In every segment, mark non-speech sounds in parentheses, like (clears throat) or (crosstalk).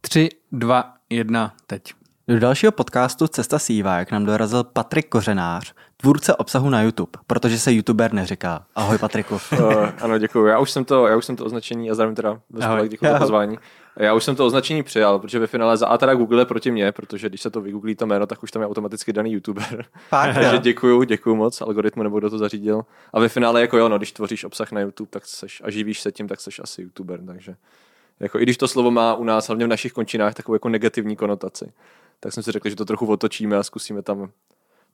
Tři, dva, jedna, teď. Do dalšího podcastu Cesta Sýva, jak nám dorazil Patrik Kořenář, tvůrce obsahu na YouTube, protože se youtuber neříká. Ahoj Patriku. Uh, ano, děkuji. Já už jsem to, já už jsem to označení, a zdravím teda Ahoj. děkuji za pozvání. Já už jsem to označení přijal, protože ve finále za A teda Google je proti mně, protože když se to vygooglí to jméno, tak už tam je automaticky daný youtuber. (laughs) Fakt, Takže děkuju, děkuju moc algoritmu nebo kdo to zařídil. A ve finále jako jo, no, když tvoříš obsah na YouTube, tak seš, a živíš se tím, tak seš asi youtuber, takže jako i když to slovo má u nás, hlavně v našich končinách, takovou jako negativní konotaci, tak jsem si řekl, že to trochu otočíme a zkusíme tam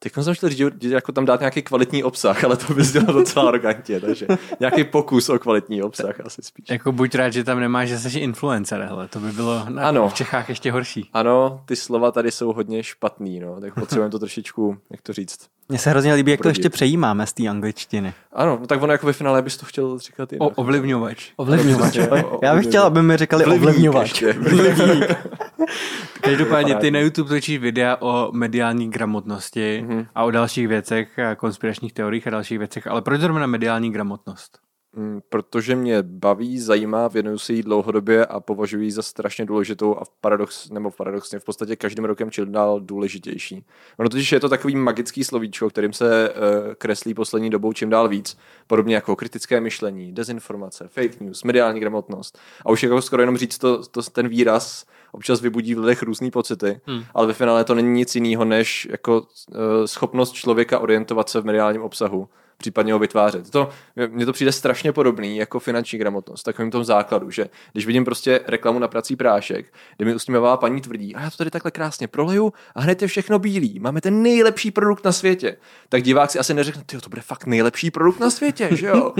Teď jsem chtěl říct, že jako tam dát nějaký kvalitní obsah, ale to bys dělal docela arrogantně, takže nějaký pokus o kvalitní obsah asi spíš. Jako buď rád, že tam nemáš, že jsi influencer, hele, to by bylo na, Ano. v Čechách ještě horší. Ano, ty slova tady jsou hodně špatný, no, tak potřebujeme to trošičku, jak to říct. Mně se hrozně líbí, jak to ještě přejímáme z té angličtiny. Ano, no tak ono jako ve finále bys to chtěl říkat jinak. O, ovlivňovač. Ovlivňovač. Já bych chtěl, aby mi říkali Vlivník ovlivňovač. (laughs) Každopádně ty na YouTube točíš videa o mediální gramotnosti Mhm. a o dalších věcech, a konspiračních teoriích a dalších věcech, ale proč zrovna mediální gramotnost? Mm, Protože mě baví, zajímá, věnuju si jí dlouhodobě a považuji ji za strašně důležitou a v paradox, nebo paradoxně v podstatě každým rokem čím dál důležitější. Ono totiž je to takový magický slovíčko, kterým se uh, kreslí poslední dobou čím dál víc, podobně jako kritické myšlení, dezinformace, fake news, mediální gramotnost. A už jako skoro jenom říct to, to ten výraz občas vybudí v lidech různé pocity, hmm. ale ve finále to není nic jiného než jako uh, schopnost člověka orientovat se v mediálním obsahu případně ho vytvářet. To, mně to přijde strašně podobný jako finanční gramotnost, takovým tom základu, že když vidím prostě reklamu na prací prášek, kde mi usměvá paní tvrdí, a já to tady takhle krásně proleju a hned je všechno bílý, máme ten nejlepší produkt na světě, tak divák si asi neřekne, ty to bude fakt nejlepší produkt na světě, že jo?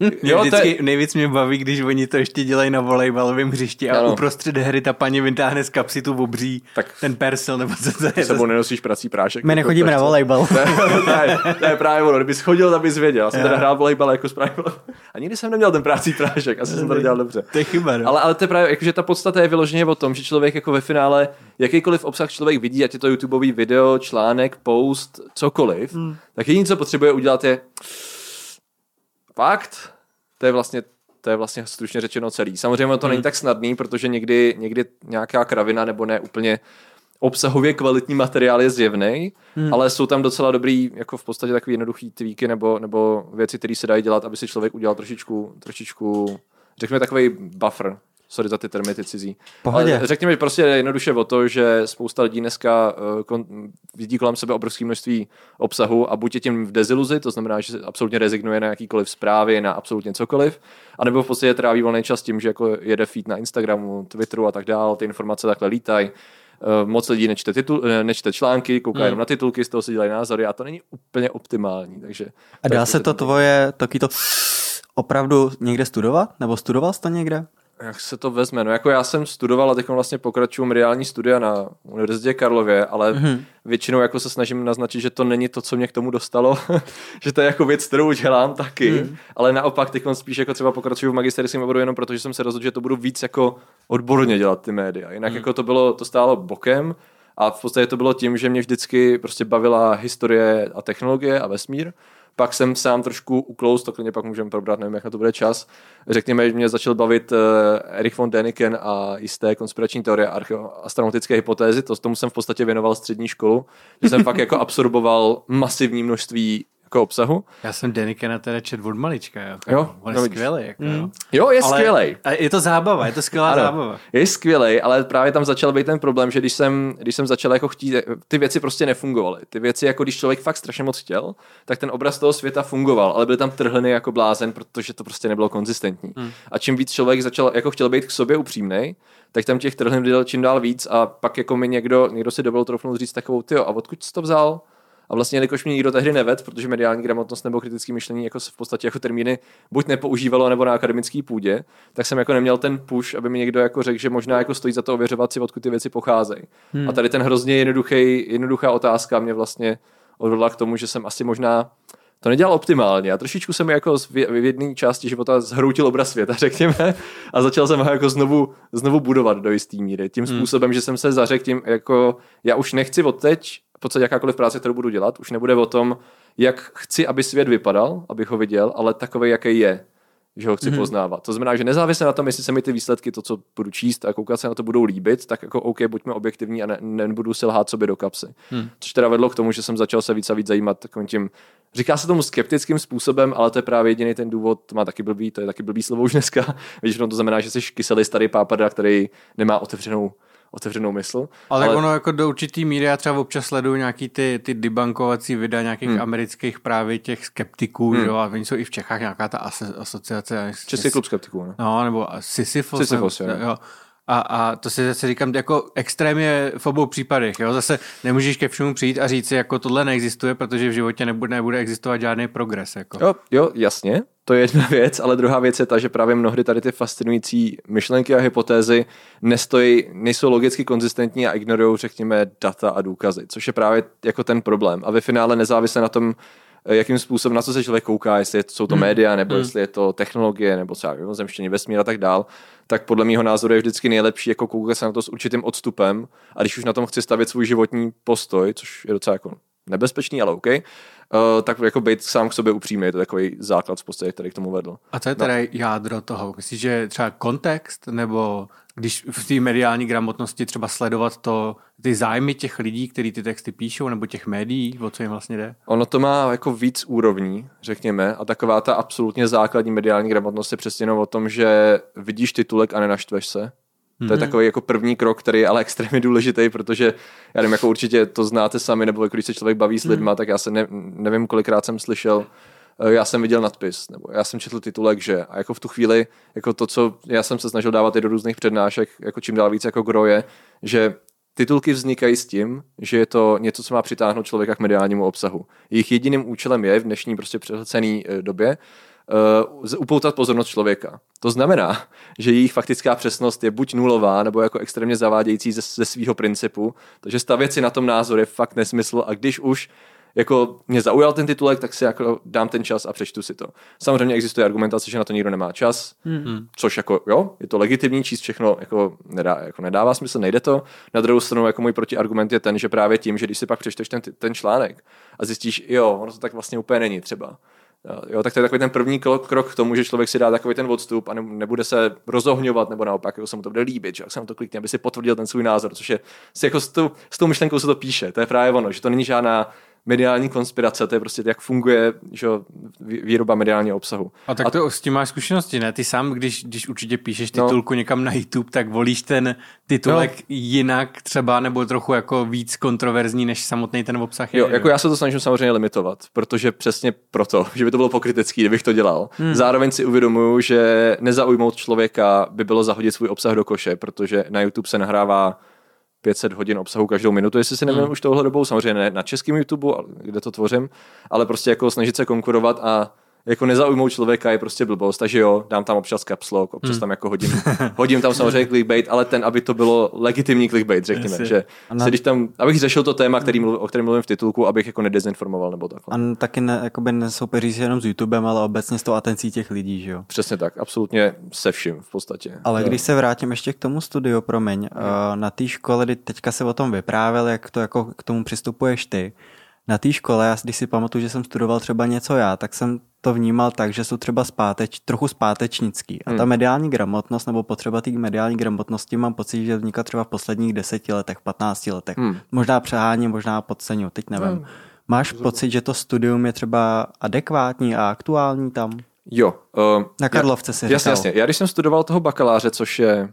Mě (laughs) jo vždycky, je, nejvíc mě baví, když oni to ještě dělají na volejbalovém hřišti a Ano. uprostřed hry ta paní vytáhne z kapsy tu obří, Tak- ten persil, nebo co to je. sebou nenosíš prací prášek. My jako nechodíme na volejbal. (laughs) to, je, to, je, to je právě ono, kdybys chodil, tak bys věděl. Já jsem teda hrál volejbal jako správně. A nikdy jsem neměl ten prácí prášek, asi jsem to dělal dobře. To je chyba, no. Ale, ale to je právě, jakože ta podstata je vyloženě o tom, že člověk jako ve finále, jakýkoliv obsah člověk vidí, ať je to YouTubeový video, článek, post, cokoliv, hmm. tak jediné, co potřebuje udělat je fakt, to je vlastně to je vlastně stručně řečeno celý. Samozřejmě to není tak snadný, protože někdy, někdy nějaká kravina nebo ne úplně obsahově kvalitní materiál je zjevný, hmm. ale jsou tam docela dobrý, jako v podstatě takový jednoduchý tweaky nebo, nebo věci, které se dají dělat, aby si člověk udělal trošičku, trošičku řekněme takový buffer. Sorry za ty termy, ty cizí. Pohodě. Ale řekněme prostě jednoduše o to, že spousta lidí dneska uh, kon, vidí kolem sebe obrovské množství obsahu a buď je tím v deziluzi, to znamená, že se absolutně rezignuje na jakýkoliv zprávy, na absolutně cokoliv, anebo v podstatě tráví volný čas tím, že jako jede feed na Instagramu, Twitteru a tak dále, ty informace takhle lítají. Uh, moc lidí nečte, titul, eh, nečte články, kouká Hmm. jenom na titulky, z toho si dělají názory a to není úplně optimální. Takže A dá v se to tvoje taky to opravdu někde studovat? Nebo studoval jsi to někde? Jak se to vezme? No jako já jsem studoval a teď vlastně pokračuju mediální studia na Univerzitě Karlově, ale Mhm. mm-hmm. většinou jako se snažím naznačit, že to není to, co mě k tomu dostalo, (laughs) že to je jako věc, kterou dělám taky, mm. ale naopak teď spíš jako třeba pokračuju v magisterském oboru jenom protože jsem se rozhodl, že to budu víc jako odborně dělat ty média. Jinak mm. jako to bylo, to stálo bokem a v podstatě to bylo tím, že mě vždycky prostě bavila historie a technologie a vesmír. Pak jsem sám trošku uklous, to klidně pak můžeme probrat, nevím, jak na to bude čas. Řekněme, že mě začal bavit uh, Erich von Däniken a jisté konspirační teorie a archeo- astronautické hypotézy. To, tomu jsem v podstatě věnoval střední školu, že jsem fakt jako (laughs) absorboval masivní množství jako obsahu. Já jsem Denikena teda čet od malička, jako. Jo, On no je vidíš. skvělý, jako, mm. Jo, je ale, skvělej. A je to zábava, je to skvělá Ano, zábava. Je skvělej, ale právě tam začal být ten problém, že když jsem, když jsem začal jako chtít, ty věci prostě nefungovaly. Ty věci, jako když člověk fakt strašně moc chtěl, tak ten obraz toho světa fungoval, ale byl tam trhliny jako blázen, protože to prostě nebylo konzistentní. Hmm. A čím víc člověk začal, jako chtěl být k sobě upřímný, tak tam těch trhlin byl čím dál víc a pak jako mi někdo, někdo si dovolil trofnout říct takovou, ty a odkud jsi to vzal? A vlastně, jelikož mě nikdo tehdy neved, protože mediální gramotnost nebo kritické myšlení jako se v podstatě jako termíny buď nepoužívalo nebo na akademické půdě, tak jsem jako neměl ten push, aby mi někdo jako řekl, že možná jako stojí za to ověřovat si, odkud ty věci pocházejí. Hmm. A tady ten hrozně jednoduchý, jednoduchá otázka mě vlastně odvedla k tomu, že jsem asi možná to nedělal optimálně a trošičku jsem jako v jedné části života zhroutil obraz světa, (laughs) řekněme, a začal jsem ho jako znovu, znovu budovat do jisté míry. Tím způsobem, že jsem se zařekl tím, jako já už nechci odteď, v podstatě jakákoliv práce, kterou budu dělat, už nebude o tom, jak chci, aby svět vypadal, abych ho viděl, ale takový, jaký je že ho chci mm-hmm. poznávat. To znamená, že nezávisle na tom, jestli se mi ty výsledky, to, co budu číst a koukat se na to budou líbit, tak jako OK, buďme objektivní a ne, nebudu si lhát sobě do kapsy. Hmm. Což teda vedlo k tomu, že jsem začal se víc a víc zajímat takovým tím, říká se tomu skeptickým způsobem, ale to je právě jediný ten důvod, to má taky blbý, to je taky blbý slovo už dneska. (laughs) Většinou to znamená, že jsi kyselý starý pápada, který nemá otevřenou otevřenou mysl. Ale, ale ono jako do určitý míry, já třeba občas sleduju nějaký ty, ty debankovací videa nějakých hmm. amerických právě těch skeptiků, hmm. jo, a oni jsou i v Čechách nějaká ta asociace. Český klub skeptiků, ne? No, nebo Sisyphos. Sisyphos, nebo, jo. jo. A, a to si zase říkám, jako extrémně v obou případech. Jo? Zase nemůžeš ke všemu přijít a říct jako tohle neexistuje, protože v životě nebude, nebude existovat žádný progres. Jako. Jo, jo, jasně, to je jedna věc, ale druhá věc je ta, že právě mnohdy tady ty fascinující myšlenky a hypotézy nestojí, nejsou logicky konzistentní a ignorují, řekněme, data a důkazy, což je právě jako ten problém. A ve finále nezávisle na tom, jakým způsobem, na co se člověk kouká, jestli jsou to hmm. média, nebo hmm. jestli je to technologie, nebo třeba mimozemštění, vesmír a tak dál, tak podle mého názoru je vždycky nejlepší jako koukat se na to s určitým odstupem a když už na tom chci stavět svůj životní postoj, což je docela jako nebezpečný, ale OK, uh, tak jako být sám k sobě upřímný, je to takový základ v podstatě, který k tomu vedl. A co je teda no. jádro toho? Myslíš, že třeba kontext, nebo když v té mediální gramotnosti třeba sledovat to, ty zájmy těch lidí, kteří ty texty píšou, nebo těch médií, o co jim vlastně jde? Ono to má jako víc úrovní, řekněme, a taková ta absolutně základní mediální gramotnost je přesně jenom o tom, že vidíš titulek a nenaštveš se. To je mhm. takový jako první krok, který je ale extrémně důležitý, protože já nevím, jako určitě to znáte sami, nebo jako když se člověk baví s mhm. lidma, tak já se ne, nevím, kolikrát jsem slyšel, eh, já jsem viděl nadpis, nebo já jsem četl titulek, že a jako v tu chvíli, jako to, co já jsem se snažil dávat i do různých přednášek, jako čím dál víc jako groje, že Titulky vznikají s tím, že je to něco, co má přitáhnout člověka k mediálnímu obsahu. Jejich jediným účelem je v dnešní prostě přehlcené eh, době uh, upoutat pozornost člověka. To znamená, že jejich faktická přesnost je buď nulová, nebo jako extrémně zavádějící ze, ze svého principu, takže stavět si na tom názor je fakt nesmysl a když už jako mě zaujal ten titulek, tak si jako dám ten čas a přečtu si to. Samozřejmě existuje argumentace, že na to nikdo nemá čas, mm-hmm. což jako jo, je to legitimní, číst všechno jako, nedá, jako nedává smysl, nejde to. Na druhou stranu jako můj protiargument je ten, že právě tím, že když si pak přečteš ten, ten článek a zjistíš, jo, ono to tak vlastně úplně není třeba, Jo, tak to je takový ten první krok, k tomu, že člověk si dá takový ten odstup a nebude se rozohňovat, nebo naopak, jako se mu to bude líbit, že se mu to klikne, aby si potvrdil ten svůj názor, což je si jako s tou, s tou myšlenkou se to píše. To je právě ono, že to není žádná mediální konspirace, to je prostě jak funguje že, výroba mediálního obsahu. A tak to a... s tím máš zkušenosti, ne? Ty sám, když, když určitě píšeš no. titulku no. někam na YouTube, tak volíš ten titulek no. jinak třeba, nebo trochu jako víc kontroverzní, než samotný ten obsah je. Jo, jako já se to snažím samozřejmě limitovat, protože přesně proto, (laughs) že by to bylo pokrytecký, kdybych to dělal. Hmm. Zároveň si uvědomuju, že nezaujmout člověka by bylo zahodit svůj obsah do koše, protože na YouTube se nahrává 500 hodin obsahu každou minutu, jestli si nevím hmm. už tohle dobou, samozřejmě ne na českém YouTube, kde to tvořím, ale prostě jako snažit se konkurovat a jako nezaujmou člověka je prostě blbost, takže jo, dám tam občas caps lock, občas hmm. tam jako hodím, (laughs) hodím tam samozřejmě clickbait, ale ten, aby to bylo legitimní clickbait, řekněme, že na... když tam, abych řešil to téma, který mluv, o kterém mluvím v titulku, abych jako nedezinformoval nebo takhle. A taky ne, jakoby nesoupeří se jenom s YouTubem, ale obecně s tou atencí těch lidí, že jo? Přesně tak, absolutně se vším v podstatě. Ale jo. když se vrátím ještě k tomu studiu, promiň, hmm. na té škole, teďka se o tom vyprávěl, jak to jako k tomu přistupuješ ty, na té škole, já když si pamatuju, že jsem studoval třeba něco já, tak jsem to vnímal tak, že jsou třeba zpáteč, trochu zpátečnický. A ta hmm. mediální gramotnost nebo potřeba té mediální gramotnosti mám pocit, že vznikla třeba v posledních deseti letech, 15 letech. Hmm. Možná přehání, možná podceňu, teď nevím. Hmm. Máš pocit, že to studium je třeba adekvátní a aktuální tam? Jo. Uh, Na Karlovce si Jasně, jasně. Já když jsem studoval toho bakaláře, což je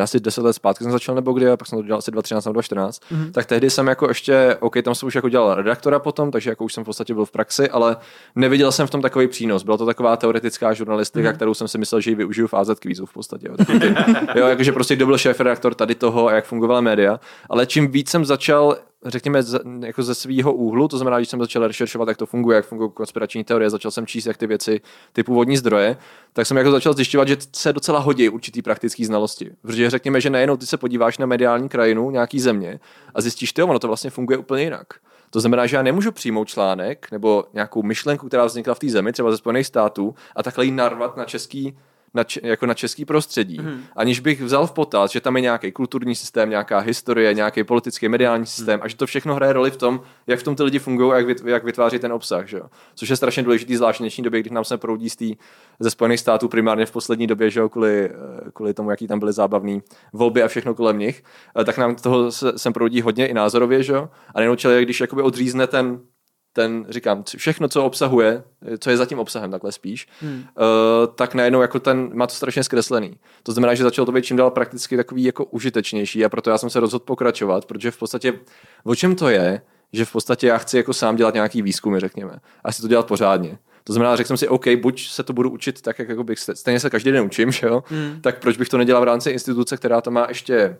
asi 10 let zpátky jsem začal nebo kdy, a pak jsem to dělal asi 2013 nebo 2014, mm-hmm. tak tehdy jsem jako ještě, OK, tam jsem už jako dělal redaktora potom, takže jako už jsem v podstatě byl v praxi, ale neviděl jsem v tom takový přínos. Byla to taková teoretická žurnalistika, mm-hmm. kterou jsem si myslel, že ji využiju v AZ kvízu v podstatě. Jo, (laughs) jo jakože prostě kdo byl šéf redaktor tady toho a jak fungovala média, ale čím víc jsem začal řekněme, z, jako ze svého úhlu, to znamená, když jsem začal rešeršovat, jak to funguje, jak fungují konspirační teorie, začal jsem číst, jak ty věci, ty původní zdroje, tak jsem jako začal zjišťovat, že se docela hodí určitý praktický znalosti. Protože řekněme, že nejenom ty se podíváš na mediální krajinu nějaký země a zjistíš, že ono to vlastně funguje úplně jinak. To znamená, že já nemůžu přijmout článek nebo nějakou myšlenku, která vznikla v té zemi, třeba ze Spojených států, a takhle ji narvat na český na, č- jako na český prostředí, mm. aniž bych vzal v potaz, že tam je nějaký kulturní systém, nějaká historie, nějaký politický, mediální systém mm. a že to všechno hraje roli v tom, jak v tom ty lidi fungují a jak, vyt- jak vytváří ten obsah. Že? Což je strašně důležitý, zvlášť v dnešní době, když nám se proudí z tý, ze Spojených států primárně v poslední době, že jo, kvůli, eh, kvůli tomu, jaký tam byly zábavné volby a všechno kolem nich, eh, tak nám toho se, sem proudí hodně i názorově, že jo? A nejenom člověk, když jakoby odřízne ten ten, říkám, všechno, co obsahuje, co je za tím obsahem takhle spíš, hmm. uh, tak najednou jako ten má to strašně zkreslený. To znamená, že začalo to být čím dál prakticky takový jako užitečnější a proto já jsem se rozhodl pokračovat, protože v podstatě o čem to je, že v podstatě já chci jako sám dělat nějaký výzkumy, řekněme, a si to dělat pořádně. To znamená, řekl jsem si, OK, buď se to budu učit tak, jak jako bych, stejně se každý den učím, že jo? Hmm. tak proč bych to nedělal v rámci instituce, která to má ještě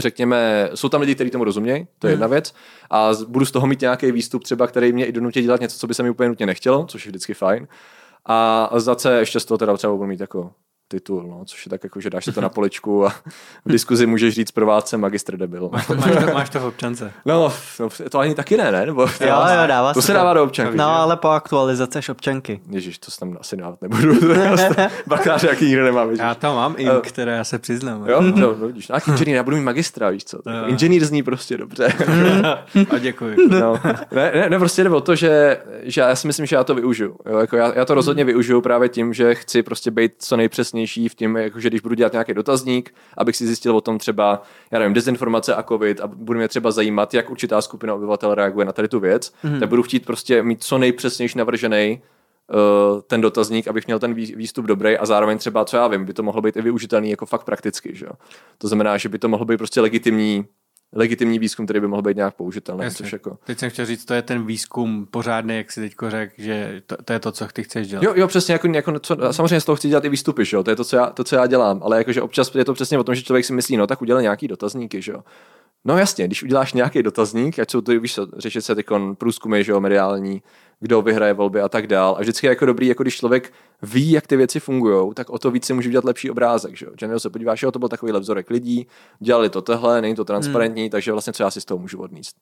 řekněme, jsou tam lidi, kteří tomu rozumějí, to je jedna hmm. věc, a budu z toho mít nějaký výstup třeba, který mě i donutí dělat něco, co by se mi úplně nutně nechtělo, což je vždycky fajn. A za C ještě z toho teda třeba budu mít jako titul, no, což je tak jako, že dáš to na poličku a v diskuzi můžeš říct provádce magistr debil. Máš to, máš to, máš to v občance. No, no, to ani taky ne, ne? Nebo, jo, jo, dává to se dává do občanky. No, ale po aktualizaci občanky. Ježíš, to tam asi dávat nebudu. (laughs) Bakaláře jaký nikdo nemám. Ježiš. Já tam mám ink, uh, které já se přiznám. Jo, no, no, vidíš, no, inženýr, já budu mít magistra, víš co. Uh. Inženýr zní prostě dobře. (laughs) a děkuji. No, ne, ne, ne, prostě jde o to, že, že já si myslím, že já to využiju. Jo, jako já, já to rozhodně využiju právě tím, že chci prostě být co nejpřesnější v tím, že když budu dělat nějaký dotazník, abych si zjistil o tom třeba, já nevím, dezinformace a covid a budu mě třeba zajímat, jak určitá skupina obyvatel reaguje na tady tu věc, mm-hmm. tak budu chtít prostě mít co nejpřesnější navržený uh, ten dotazník, abych měl ten výstup dobrý a zároveň třeba, co já vím, by to mohlo být i využitelný jako fakt prakticky. Že? To znamená, že by to mohlo být prostě legitimní legitimní výzkum, který by mohl být nějak použitelný. Což jako... Teď jsem chtěl říct, to je ten výzkum pořádný, jak si teď řekl, že to, to, je to, co ty chceš dělat. Jo, jo přesně, jako, jako co, samozřejmě z toho chci dělat i výstupy, že jo? to je to co, já, to, co já dělám, ale jakože občas je to přesně o tom, že člověk si myslí, no tak udělej nějaký dotazníky, že jo. No jasně, když uděláš nějaký dotazník, ať jsou to, víš řešit se tykon průzkumy, že jo, mediální, kdo vyhraje volby a tak dál. A vždycky je jako dobrý, jako když člověk ví, jak ty věci fungují, tak o to víc si může udělat lepší obrázek. Že, že se podíváš, jo, to byl takový vzorek lidí, dělali to tehle, není to transparentní, hmm. takže vlastně co já si z toho můžu odníst.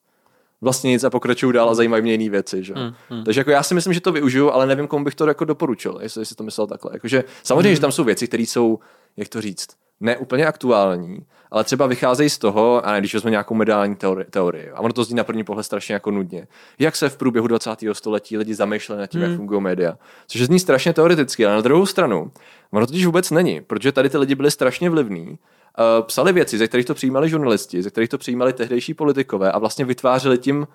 Vlastně nic a pokračuju dál a zajímají mě jiné věci. Že? Hmm, hmm. Takže jako já si myslím, že to využiju, ale nevím, komu bych to jako doporučil, jestli si to myslel takhle. Jakože, samozřejmě, hmm. že tam jsou věci, které jsou, jak to říct, ne úplně aktuální, ale třeba vycházejí z toho, a ne, když vezme nějakou mediální teorii, teorii, a ono to zní na první pohled strašně jako nudně, jak se v průběhu 20. století lidi zamýšleli nad tím, hmm. jak fungují média. Což zní strašně teoreticky, ale na druhou stranu, ono totiž vůbec není, protože tady ty lidi byli strašně vlivní, uh, psali věci, ze kterých to přijímali žurnalisti, ze kterých to přijímali tehdejší politikové a vlastně vytvářeli tím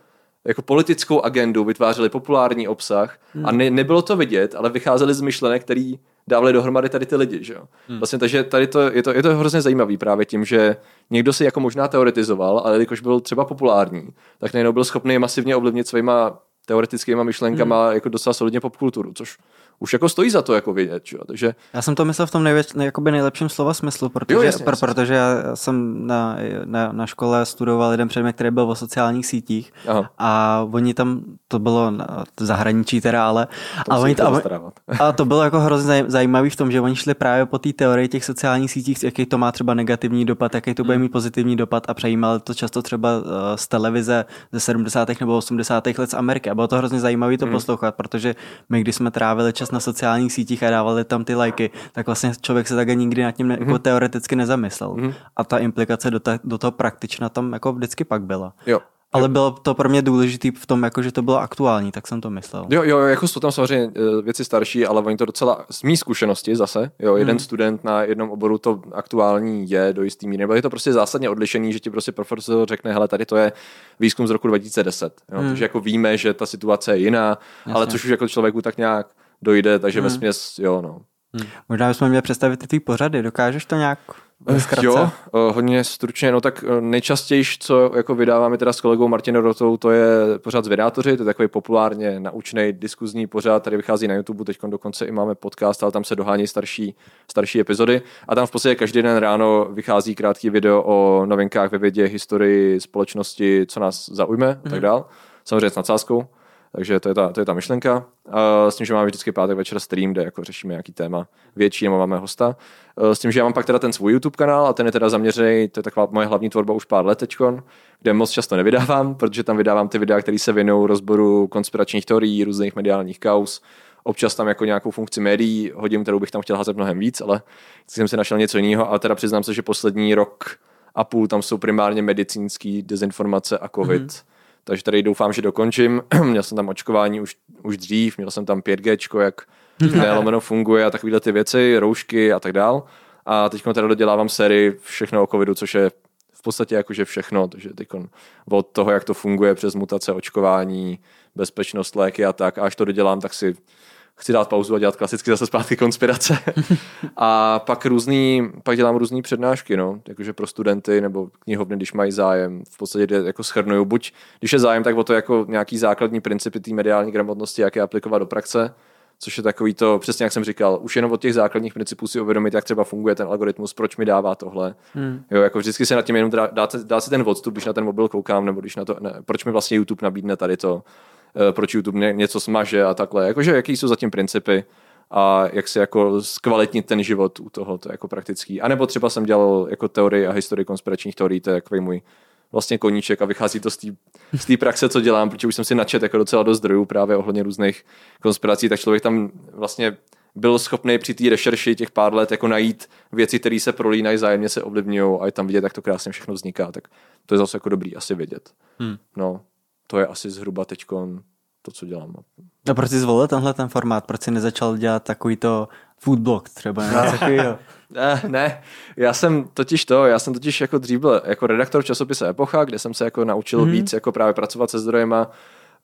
jako politickou agendu, vytvářeli populární obsah hmm. a ne, nebylo to vidět, ale vycházeli z myšlenek, který dávali dohromady tady ty lidi, že jo. Hmm. Vlastně, takže tady to, je, to, je to hrozně zajímavý právě tím, že někdo si jako možná teoretizoval, ale jelikož byl třeba populární, tak nejenom byl schopný masivně ovlivnit svýma teoretickými myšlenkama hmm. jako docela solidně popkulturu, což už jako stojí za to jako vědět. Čo? Takže... Já jsem to myslel v tom nejvěč, jakoby nejlepším slova smyslu, protože, jo, jasně, jasně. protože já jsem na, na, na škole studoval jeden předmět, který byl o sociálních sítích Aha. a oni tam, to bylo na zahraničí teda, ale a, oni, a, (laughs) a to bylo jako hrozně zajímavý v tom, že oni šli právě po té teorii těch sociálních sítích, jaký to má třeba negativní dopad, jaký to bude hmm. mít pozitivní dopad a přejímali to často třeba eh, z televize ze 70. nebo 80. let z Ameriky. A bylo to hrozně zajímavé to hmm. poslouchat, protože my, když jsme trávili čas čas na sociálních sítích a dávali tam ty lajky, tak vlastně člověk se také nikdy nad tím ne, mm-hmm. jako teoreticky nezamyslel. Mm-hmm. A ta implikace do, ta, do toho praktična tam jako vždycky pak byla. Jo. Ale bylo to pro mě důležité v tom, jako, že to bylo aktuální, tak jsem to myslel. Jo, jo, jako jsou tam samozřejmě eh, věci starší, ale oni to docela, z mý zkušenosti zase, jo, jeden hmm. student na jednom oboru to aktuální je do jistý míry, nebo je to prostě zásadně odlišený, že ti prostě profesor řekne, hele, tady to je výzkum z roku 2010, jo, hmm. takže jako víme, že ta situace je jiná, Jasně. ale což už jako člověku tak nějak dojde, takže hmm. ve směs, jo, no. Hmm. Možná bychom měli představit ty tvý pořady, dokážeš to nějak Zkratce. Jo, eh, hodně stručně, no tak eh, nejčastěji, co jako vydáváme teda s kolegou Martinem Rotou, to je pořád z Vydátoři, to je takový populárně naučný diskuzní pořád, tady vychází na YouTube, teď dokonce i máme podcast, ale tam se dohání starší, starší epizody a tam v podstatě každý den ráno vychází krátký video o novinkách ve vědě, historii, společnosti, co nás zaujme a tak mhm. dál, samozřejmě s nadsázkou. Takže to je ta, to je ta myšlenka. Uh, s tím, že máme vždycky pátek večer stream, kde jako řešíme nějaký téma větší, nebo máme hosta. Uh, s tím, že já mám pak teda ten svůj YouTube kanál a ten je teda zaměřený, to je taková moje hlavní tvorba už pár let teďkon, kde moc často nevydávám, protože tam vydávám ty videa, které se věnují rozboru konspiračních teorií, různých mediálních kaus, občas tam jako nějakou funkci médií hodím, kterou bych tam chtěl házet mnohem víc, ale jsem si našel něco jiného a teda přiznám se, že poslední rok a půl tam jsou primárně medicínský dezinformace a covid. Mm-hmm. Takže tady doufám, že dokončím. (clears throat) měl jsem tam očkování už, už dřív, měl jsem tam 5G, jak nelomeno funguje a takovéhle ty věci, roušky a tak dál. A teď teda dodělávám sérii všechno o covidu, což je v podstatě jakože všechno, takže teď od toho, jak to funguje přes mutace, očkování, bezpečnost, léky a tak, a až to dodělám, tak si chci dát pauzu a dělat klasicky zase zpátky konspirace. (laughs) a pak různý, pak dělám různé přednášky, no, jakože pro studenty nebo knihovny, když mají zájem. V podstatě jako schrnuju, buď když je zájem, tak o to jako nějaký základní principy té mediální gramotnosti, jak je aplikovat do praxe, což je takový to, přesně jak jsem říkal, už jenom od těch základních principů si uvědomit, jak třeba funguje ten algoritmus, proč mi dává tohle. Hmm. Jo, jako vždycky se nad tím jenom dá, dá, dá, si ten odstup, když na ten mobil koukám, nebo když na to, ne, proč mi vlastně YouTube nabídne tady to, proč YouTube něco smaže a takhle. Jakože jaký jsou zatím principy a jak si jako zkvalitnit ten život u toho, to je jako praktický. A nebo třeba jsem dělal jako teorii a historii konspiračních teorií, to je jako můj vlastně koníček a vychází to z té praxe, co dělám, protože už jsem si načet jako docela do zdrojů právě ohledně různých konspirací, tak člověk tam vlastně byl schopný při té rešerši těch pár let jako najít věci, které se prolínají, zájemně se ovlivňují a je tam vidět, jak to krásně všechno vzniká, tak to je zase jako dobrý asi vědět. Hmm. No, to je asi zhruba teď to, co dělám. No proč jsi zvolil tenhle ten formát? Proč jsi nezačal dělat takovýto foodblog třeba? Ne, ne, (laughs) ne, já jsem totiž to, já jsem totiž jako dřív byl jako redaktor časopise Epocha, kde jsem se jako naučil mm-hmm. víc jako právě pracovat se zdrojema,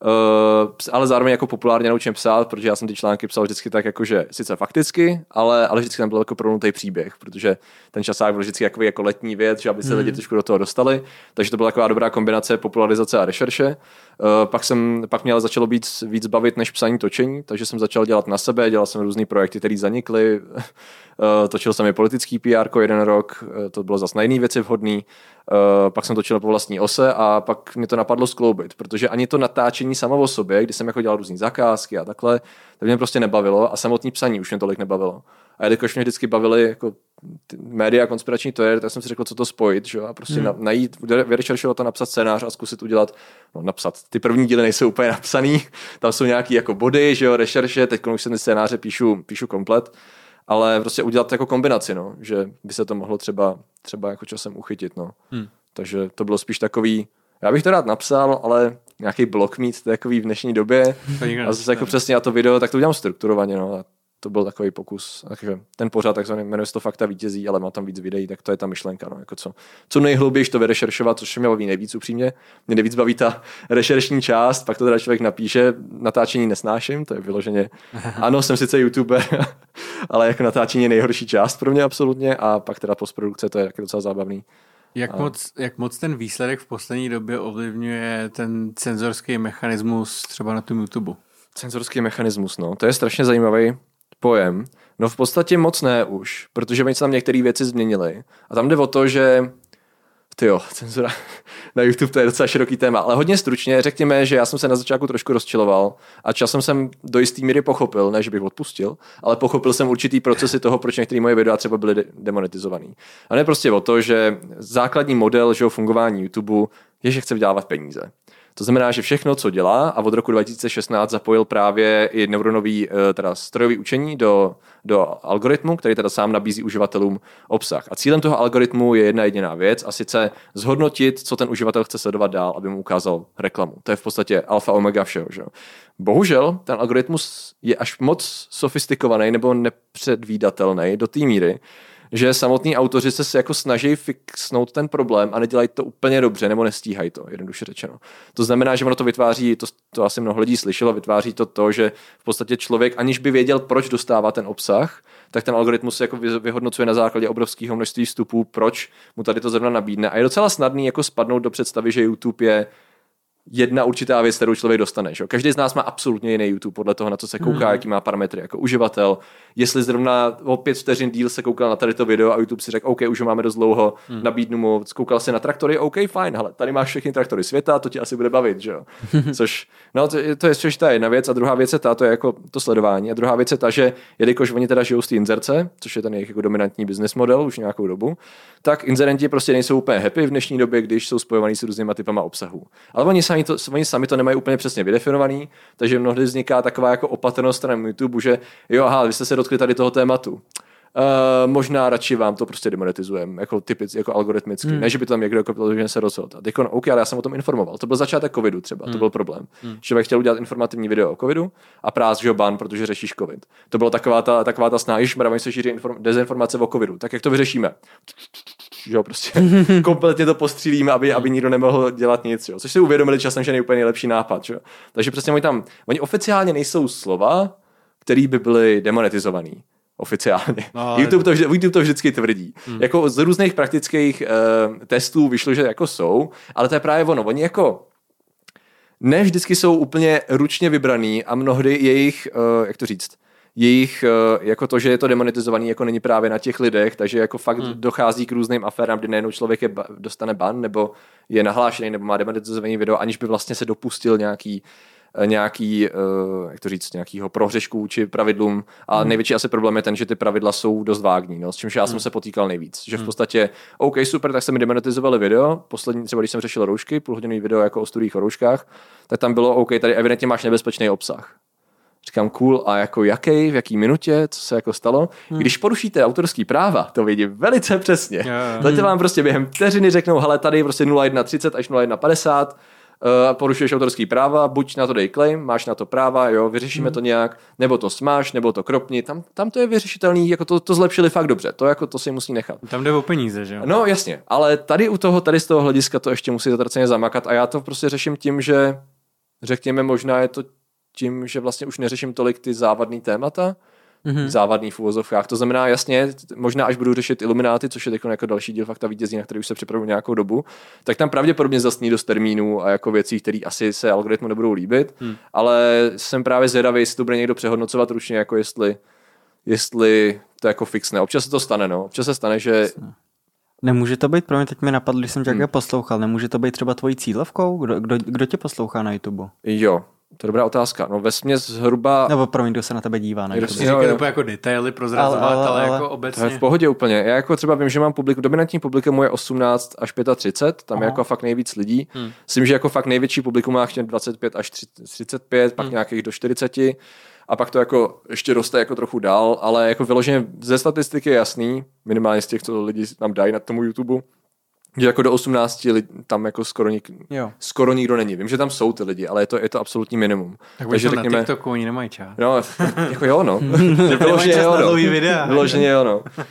Uh, ale zároveň jako populárně naučím psát, protože já jsem ty články psal vždycky tak jako, že sice fakticky, ale, ale vždycky tam byl jako prolnutý příběh, protože ten časák byl vždycky jako, jako letní věc, že aby se mm. lidi trošku do toho dostali, takže to byla taková dobrá kombinace popularizace a rešerše. Uh, pak jsem, pak mě ale začalo být víc bavit než psaní točení, takže jsem začal dělat na sebe, dělal jsem různé projekty, které zanikly, uh, (laughs) točil jsem i politický PR jeden rok, uh, to bylo zase na jiné věci vhodný, pak jsem točil po vlastní ose a pak mě to napadlo skloubit, protože ani to natáčení samo o sobě, kdy jsem jako dělal různé zakázky a takhle, to mě prostě nebavilo a samotný psaní už mě tolik nebavilo. A jelikož mě vždycky bavily jako média konspirační je, tak jsem si řekl, co to spojit, že? a prostě hmm. na, najít, vyrešeršovat a napsat scénář a zkusit udělat, no napsat, ty první díly nejsou úplně napsaný, (laughs) tam jsou nějaký jako body, že jo, rešerše, teď už se ty scénáře píšu, píšu komplet, ale prostě udělat jako kombinaci, no, že by se to mohlo třeba, třeba jako časem uchytit, no. Hmm. Takže to bylo spíš takový, já bych to rád napsal, ale nějaký blok mít takový v dnešní době a zase jako přesně a to video, tak to udělám strukturovaně, no. A to byl takový pokus. Takže ten pořád takzvaný jmenuje se to Fakta vítězí, ale má tam víc videí, tak to je ta myšlenka. No, jako co, co nejhlouběji to vyrešeršovat, což mě baví nejvíc upřímně. Mě nejvíc baví ta rešeršní část, pak to teda člověk napíše, natáčení nesnáším, to je vyloženě. (laughs) Ano, jsem sice youtuber, (laughs) ale jako natáčení je nejhorší část pro mě absolutně a pak teda postprodukce, to je taky docela zábavný. Jak, a... moc, jak moc ten výsledek v poslední době ovlivňuje ten cenzorský mechanismus třeba na tom YouTube? Cenzorský mechanismus, no, to je strašně zajímavý pojem. No v podstatě moc ne už, protože oni se tam některé věci změnili. A tam jde o to, že ty jo, cenzura (laughs) na YouTube to je docela široký téma, ale hodně stručně řekněme, že já jsem se na začátku trošku rozčiloval a časem jsem do jisté míry pochopil, ne že bych odpustil, ale pochopil jsem určitý procesy toho, proč některé moje videa třeba byly de- demonetizované. A ne prostě o to, že základní model že fungování YouTube je, že chce vydávat peníze. To znamená, že všechno, co dělá, a od roku 2016 zapojil právě i neuronový eh, teda strojový učení do, do algoritmu, který teda sám nabízí uživatelům obsah. A cílem toho algoritmu je jedna jediná věc, a sice zhodnotit, co ten uživatel chce sledovat dál, aby mu ukázal reklamu. To je v podstatě alfa omega všeho. Že? Bohužel ten algoritmus je až moc sofistikovaný nebo nepředvídatelný do té míry, že samotní autoři se jako snaží fixnout ten problém a nedělají to úplně dobře nebo nestíhají to, jednoduše řečeno. To znamená, že ono to vytváří, to, to asi mnoho lidí slyšelo, vytváří to to, že v podstatě člověk, aniž by věděl, proč dostává ten obsah, tak ten algoritmus se jako vyhodnocuje na základě obrovského množství vstupů, proč mu tady to zrovna nabídne. A je docela snadný jako spadnout do představy, že YouTube je jedna určitá věc, kterou člověk dostane. Že? Každý z nás má absolutně jiný YouTube podle toho, na co se kouká, mm. jaký má parametry jako uživatel. Jestli zrovna o pět vteřin díl se koukal na tady to video a YouTube si řekl, OK, už ho máme dost dlouho, mm. nabídnu mu, koukal se na traktory, OK, fajn, ale tady máš všechny traktory světa, to tě asi bude bavit, že. (laughs) Což, no, to, to je což ta jedna věc a druhá věc je ta, to je jako to sledování. A druhá věc je ta, že jelikož oni teda žijou z té inzerce, což je ten jejich jako dominantní business model už nějakou dobu, tak inzerenti prostě nejsou úplně happy v dnešní době, když jsou spojovaní s různýma typama obsahu. Ale oni sami to, oni sami to nemají úplně přesně vydefinovaný, takže mnohdy vzniká taková jako opatrnost na YouTube, že jo, aha, vy jste se dotkli tady toho tématu. Uh, možná radši vám to prostě demonetizujeme, jako typicky, jako algoritmicky. Hmm. Ne, že by tam někdo jako že se rozhodl. A jako, OK, ale já jsem o tom informoval. To byl začátek covidu třeba, hmm. to byl problém. Hmm. Člověk chtěl udělat informativní video o covidu a prás, že ban, protože řešíš covid. To byla taková ta, taková ta snaha, že se šíří inform- dezinformace o covidu. Tak jak to vyřešíme? Že jo, prostě (laughs) kompletně to postřílíme, aby, aby nikdo nemohl dělat nic. Jo. Což si uvědomili časem, že je úplně nejlepší nápad. Jo. Takže přesně oni tam, oni oficiálně nejsou slova, který by byly demonetizovaný oficiálně. No, (laughs) YouTube, to, YouTube to vždycky tvrdí. Hmm. Jako z různých praktických uh, testů vyšlo, že jako jsou, ale to je právě ono. Oni jako ne vždycky jsou úplně ručně vybraný a mnohdy jejich, uh, jak to říct, jejich, uh, jako to, že je to demonetizovaný, jako není právě na těch lidech, takže jako fakt hmm. dochází k různým aférám, kdy nejenom člověk je, dostane ban, nebo je nahlášený, nebo má demonetizovaný video, aniž by vlastně se dopustil nějaký Eh, nějaký, eh, jak to říct, nějakýho prohřešku či pravidlům a hmm. největší asi problém je ten, že ty pravidla jsou dost vágní, no, s čímž já hmm. jsem se potýkal nejvíc, že v hmm. podstatě, OK, super, tak se mi demonetizovali video, poslední, třeba když jsem řešil roušky, půlhodinový video jako o studiích o rouškách, tak tam bylo, OK, tady evidentně máš nebezpečný obsah. Říkám, cool, a jako jaký, v jaký minutě, co se jako stalo. Hmm. Když porušíte autorský práva, to vidím velice přesně. Yeah. To vám prostě během vteřiny řeknou, hele, tady prostě 0130 až 0150, uh, porušuješ autorský práva, buď na to dej claim, máš na to práva, jo, vyřešíme hmm. to nějak, nebo to smáš, nebo to kropni, tam, tam to je vyřešitelný, jako to, to zlepšili fakt dobře, to jako to si musí nechat. Tam jde o peníze, že jo? No jasně, ale tady u toho, tady z toho hlediska to ještě musí zatraceně zamakat a já to prostě řeším tím, že řekněme možná je to tím, že vlastně už neřeším tolik ty závadné témata, mm-hmm. závadný v úvozovkách. To znamená, jasně, možná až budu řešit ilumináty, což je jako další díl fakta vítězí, na který už se připravuju nějakou dobu, tak tam pravděpodobně zasní dost termínů a jako věcí, které asi se algoritmu nebudou líbit, mm. ale jsem právě zvědavý, jestli to bude někdo přehodnocovat ručně, jako jestli, jestli to jako fixne. Občas se to stane, no. Občas se stane, že Nemůže to být, pro mě teď mi napadlo, když jsem tě hmm. poslouchal, nemůže to být třeba tvojí cílovkou? Kdo, kdo, kdo tě poslouchá na YouTube? Jo, to je dobrá otázka. No ve směs zhruba... Nebo promiň, kdo se na tebe dívá. Ne? Kdo si říká úplně jako detaily prozrazovat, ale, ale, ale, ale, jako obecně. To je v pohodě úplně. Já jako třeba vím, že mám publik, dominantní publikum je 18 až 35, tam Aha. je jako fakt nejvíc lidí. Hmm. Myslím, že jako fakt největší publikum má 25 až 35, hmm. pak nějakých do 40 a pak to jako ještě roste jako trochu dál, ale jako vyloženě ze statistiky je jasný, minimálně z těch, co lidi nám dají na tomu YouTube, že jako do 18 lidi, tam jako skoro, nik, jo. skoro nikdo není. Vím, že tam jsou ty lidi, ale je to, je to absolutní minimum. Tak Takže řekněme, na TikToku oni nemají čas. No, (laughs) jako jo, no. (laughs) Vyloženě jo, no. Videa. Vyloženě jo, no. Uh,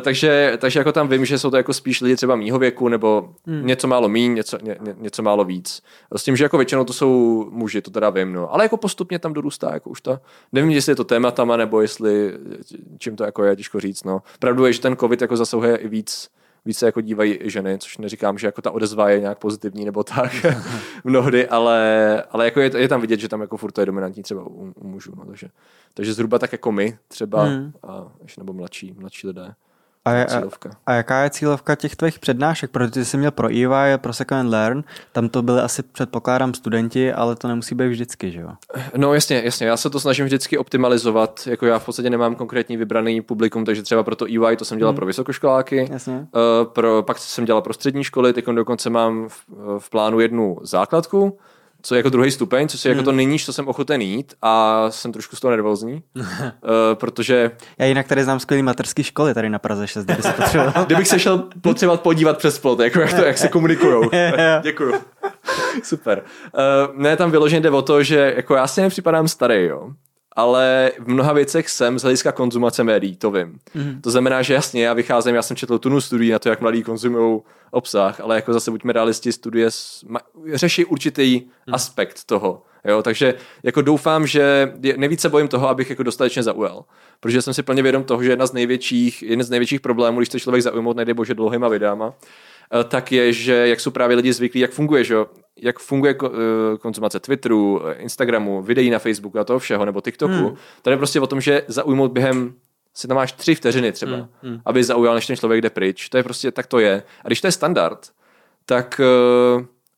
takže, takže jako tam vím, že jsou to jako spíš lidi třeba mýho věku, nebo hmm. něco málo míň, něco, ně, ně, něco málo víc. S tím, že jako většinou to jsou muži, to teda vím, no. Ale jako postupně tam dorůstá jako už ta, nevím, jestli je to tématama, nebo jestli, čím to jako je, těžko říct, no. Pravdu je, že ten covid jako zasahuje i víc více jako dívají ženy, což neříkám, že jako ta odezva je nějak pozitivní nebo tak (laughs) mnohdy, ale, ale jako je, je, tam vidět, že tam jako furt to je dominantní třeba u, u mužů, no, takže, takže zhruba tak jako my třeba, hmm. a, nebo mladší, mladší lidé. A, je, a, a jaká je cílovka těch tvých přednášek? Protože ty jsi měl pro EY, pro Second Learn, tam to byly asi předpokládám studenti, ale to nemusí být vždycky, že jo? No jasně, jasně, já se to snažím vždycky optimalizovat, jako já v podstatě nemám konkrétní vybraný publikum, takže třeba pro to EY to jsem dělal hmm. pro vysokoškoláky, jasně. Uh, pro, pak jsem dělal pro střední školy, teď dokonce mám v, v plánu jednu základku, co je jako druhý stupeň, což je jako to hmm. není, co jsem ochoten jít a jsem trošku z toho nervózní, uh, (laughs) protože... Já jinak tady znám skvělý materský školy tady na Praze 6, kdyby se potřeboval. (laughs) Kdybych se šel potřebovat podívat přes plot, jako jak, to, jak se (laughs) komunikujou. Děkuju. Super. Uh, ne, tam vyloženě jde o to, že jako já si nepřipadám starý, jo ale v mnoha věcech jsem z hlediska konzumace médií, to vím. Mm. To znamená, že jasně, já vycházím, já jsem četl tunu studií na to, jak mladí konzumují obsah, ale jako zase buďme realisti, studie řeší určitý mm. aspekt toho. Jo, takže jako doufám, že nejvíce bojím toho, abych jako dostatečně zaujal. Protože jsem si plně vědom toho, že jedna z největších, jeden z největších problémů, když chce člověk zaujmout, nejde bože dlouhýma videama, tak je, že jak jsou právě lidi zvyklí, jak funguje, že jo? jak funguje eh, konzumace Twitteru, Instagramu, videí na Facebooku a toho všeho, nebo TikToku. Hmm. To je prostě o tom, že zaujmout během si tam máš tři vteřiny třeba, hmm. Hmm. aby zaujal, než ten člověk jde pryč. To je prostě, tak to je. A když to je standard, tak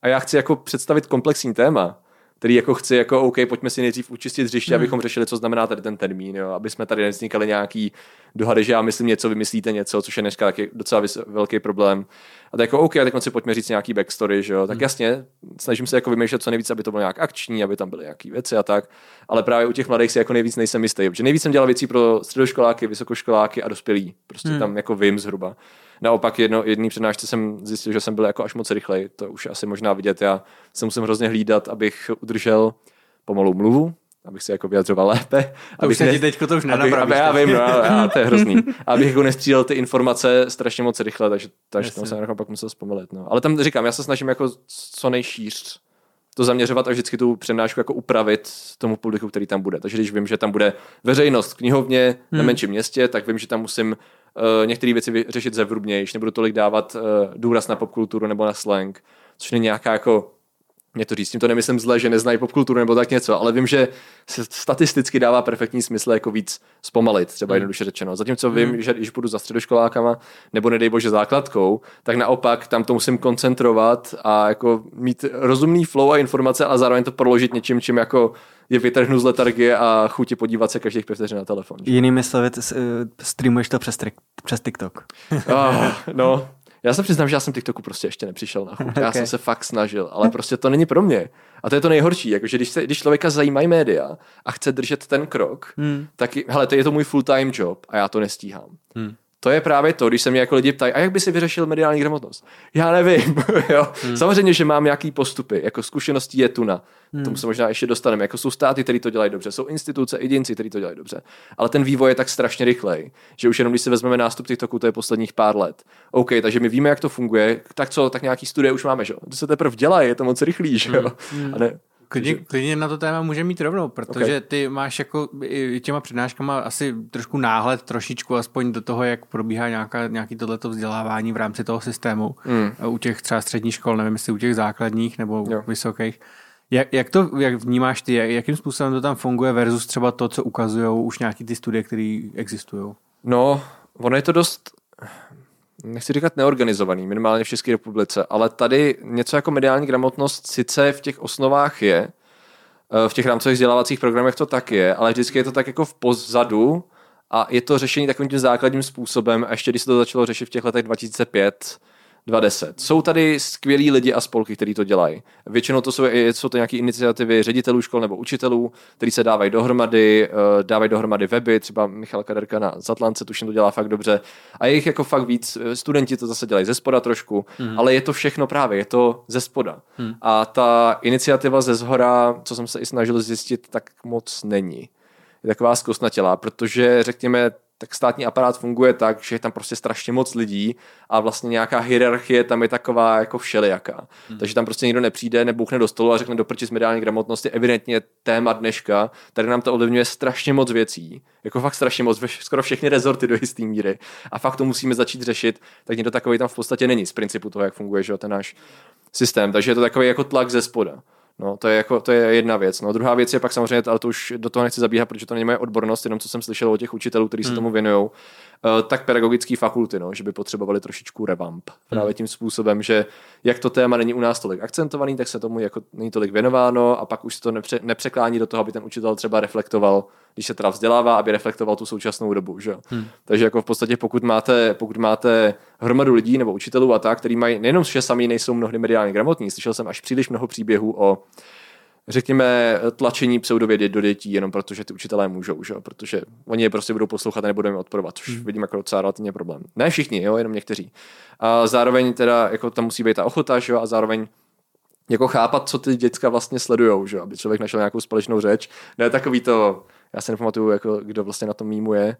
a já chci jako představit komplexní téma, který jako chci, jako OK, pojďme si nejdřív učistit hřiště, hmm. abychom řešili, co znamená tady ten termín, jo, aby jsme tady nevznikali nějaký dohady, že já myslím něco, vymyslíte něco, což je dneska taky docela vys- velký problém. A tak jako OK, teď si pojďme říct nějaký backstory, že jo, tak hmm. jasně, snažím se jako vymýšlet co nejvíc, aby to bylo nějak akční, aby tam byly nějaké věci a tak, ale právě u těch mladých si jako nejvíc nejsem jistý, protože nejvíc jsem dělal věcí pro středoškoláky, vysokoškoláky a dospělí, prostě hmm. tam jako vím zhruba. Naopak jedno, jedný přednášce jsem zjistil, že jsem byl jako až moc rychlej, to už asi možná vidět. Já se musím hrozně hlídat, abych udržel pomalou mluvu, abych se jako vyjadřoval lépe. To abych už ne... teďko to už abych, aby, já vím, no, já, to je hrozný. (laughs) abych jako nestřídal ty informace strašně moc rychle, takže, takže to jsem pak musel zpomalit. No. Ale tam říkám, já se snažím jako co nejšíř to zaměřovat a vždycky tu přednášku jako upravit tomu publiku, který tam bude. Takže když vím, že tam bude veřejnost v knihovně hmm. na menším městě, tak vím, že tam musím uh, některé věci řešit zevrubnější, nebudu tolik dávat uh, důraz na popkulturu nebo na slang, což není nějaká jako mě to říct, tím to nemyslím zle, že neznají popkulturu nebo tak něco, ale vím, že se statisticky dává perfektní smysl jako víc zpomalit, třeba hmm. jednoduše řečeno. Zatímco vím, hmm. že když budu za středoškolákama nebo nedej bože základkou, tak naopak tam to musím koncentrovat a jako mít rozumný flow a informace a zároveň to proložit něčím, čím jako je vytrhnu z letargie a chuti podívat se každých pět vteřin na telefon. Že? Jinými slovy, streamuješ to přes, přes TikTok. oh, no, já se přiznám, že já jsem TikToku prostě ještě nepřišel na chuť. okay. Já jsem se fakt snažil, ale prostě to není pro mě. A to je to nejhorší, jakože když, se, když člověka zajímají média a chce držet ten krok, hmm. tak hele, to je to můj full-time job a já to nestíhám. Hmm to je právě to, když se mě jako lidi ptají, a jak by si vyřešil mediální gramotnost? Já nevím. (laughs) jo. Hmm. Samozřejmě, že mám nějaký postupy, jako zkušeností je tuna. Hmm. Tomu se možná ještě dostaneme. Jako jsou státy, které to dělají dobře, jsou instituce, jedinci, kteří to dělají dobře. Ale ten vývoj je tak strašně rychlej, že už jenom když si vezmeme nástup TikToku, to je posledních pár let. OK, takže my víme, jak to funguje, tak co, tak nějaký studie už máme, že To se teprve dělá, je to moc rychlý, že jo? Hmm. A ne, Klidně, klidně na to téma může mít rovnou, protože okay. ty máš jako těma přednáškama asi trošku náhled trošičku aspoň do toho, jak probíhá nějaká, nějaký tohleto vzdělávání v rámci toho systému. Mm. U těch třeba středních škol, nevím jestli u těch základních nebo jo. vysokých. Jak, jak to jak vnímáš ty, jak, jakým způsobem to tam funguje versus třeba to, co ukazují už nějaký ty studie, které existují? No, ono je to dost nechci říkat neorganizovaný, minimálně v České republice, ale tady něco jako mediální gramotnost sice v těch osnovách je, eh, v těch rámcových vzdělávacích programech to tak je, ale vždycky je to tak jako v pozadu a je to řešení takovým tím základním způsobem a ještě když se to začalo řešit v těch letech 2005, 2010. Jsou tady skvělí lidi a spolky, kteří to dělají. Většinou to jsou, jsou to nějaké iniciativy ředitelů škol nebo učitelů, kteří se dávají dohromady, eh, dávají dohromady weby, třeba Michal Kaderka na Zatlance, tuším to dělá fakt dobře. A je jich jako fakt víc. Eh, studenti to zase dělají ze spoda trošku, hmm. ale je to všechno právě, je to ze spoda. Hmm. A ta iniciativa ze zhora, co jsem se i snažil zjistit, tak moc není. Je taková zkostnatělá, protože řekněme, tak státní aparát funguje tak, že je tam prostě strašně moc lidí a vlastně nějaká hierarchie tam je taková jako všelijaká. Hmm. Takže tam prostě nikdo nepřijde, nebouchne do stolu a řekne doprčit z mediální gramotnosti, evidentně téma dneška, tady nám to ovlivňuje strašně moc věcí, jako fakt strašně moc, skoro všechny rezorty do jisté míry a fakt to musíme začít řešit, tak někdo takový tam v podstatě není z principu toho, jak funguje že, ten náš systém, takže je to takový jako tlak ze spoda. No, to je, jako, to je jedna věc. No, druhá věc je pak samozřejmě, ale to už do toho nechci zabíhat, protože to není moje odbornost, jenom co jsem slyšel od těch učitelů, kteří se hmm. tomu věnují, tak pedagogické fakulty, no, že by potřebovali trošičku revamp. Právě hmm. tím způsobem, že jak to téma není u nás tolik akcentovaný, tak se tomu jako není tolik věnováno a pak už se to nepře, nepřeklání do toho, aby ten učitel třeba reflektoval, když se teda vzdělává, aby reflektoval tu současnou dobu. Že? Hmm. Takže jako v podstatě pokud máte, pokud máte hromadu lidí nebo učitelů a tak, který mají nejenom, že sami nejsou mnohdy mediálně gramotní, slyšel jsem až příliš mnoho příběhů o řekněme, tlačení pseudovědy do dětí, jenom protože ty učitelé můžou, že? protože oni je prostě budou poslouchat a nebudou jim odporovat, což hmm. vidím jako docela relativně problém. Ne všichni, jo, jenom někteří. A zároveň teda, jako tam musí být ta ochota, že? a zároveň jako chápat, co ty děcka vlastně sledujou, že? aby člověk našel nějakou společnou řeč. Ne takový to, já se nepamatuju, jako, kdo vlastně na tom mýmu je,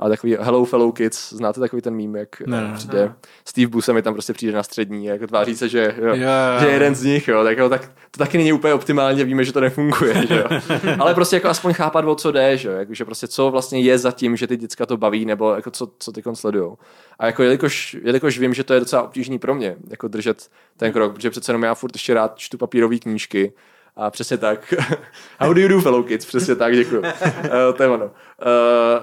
a takový Hello Fellow Kids, znáte takový ten mím, jak ne, ne, přijde ne. Steve Buscemi tam prostě přijde na střední, jako tváří se, že, jo, yeah. že je jeden z nich, jo, tak, jo, tak to taky není úplně optimálně, víme, že to nefunguje, že jo. (laughs) Ale prostě jako aspoň chápat, o co jde, že jo, jako, že prostě co vlastně je za tím, že ty děcka to baví, nebo jako co, co ty sledujou. A jako jelikož, jelikož vím, že to je docela obtížný pro mě, jako držet ten krok, protože přece jenom já furt ještě rád čtu papírové knížky, a přesně tak. (laughs) How do you do, fellow kids? Přesně tak, děkuji. Uh, (laughs) to je ono. Uh,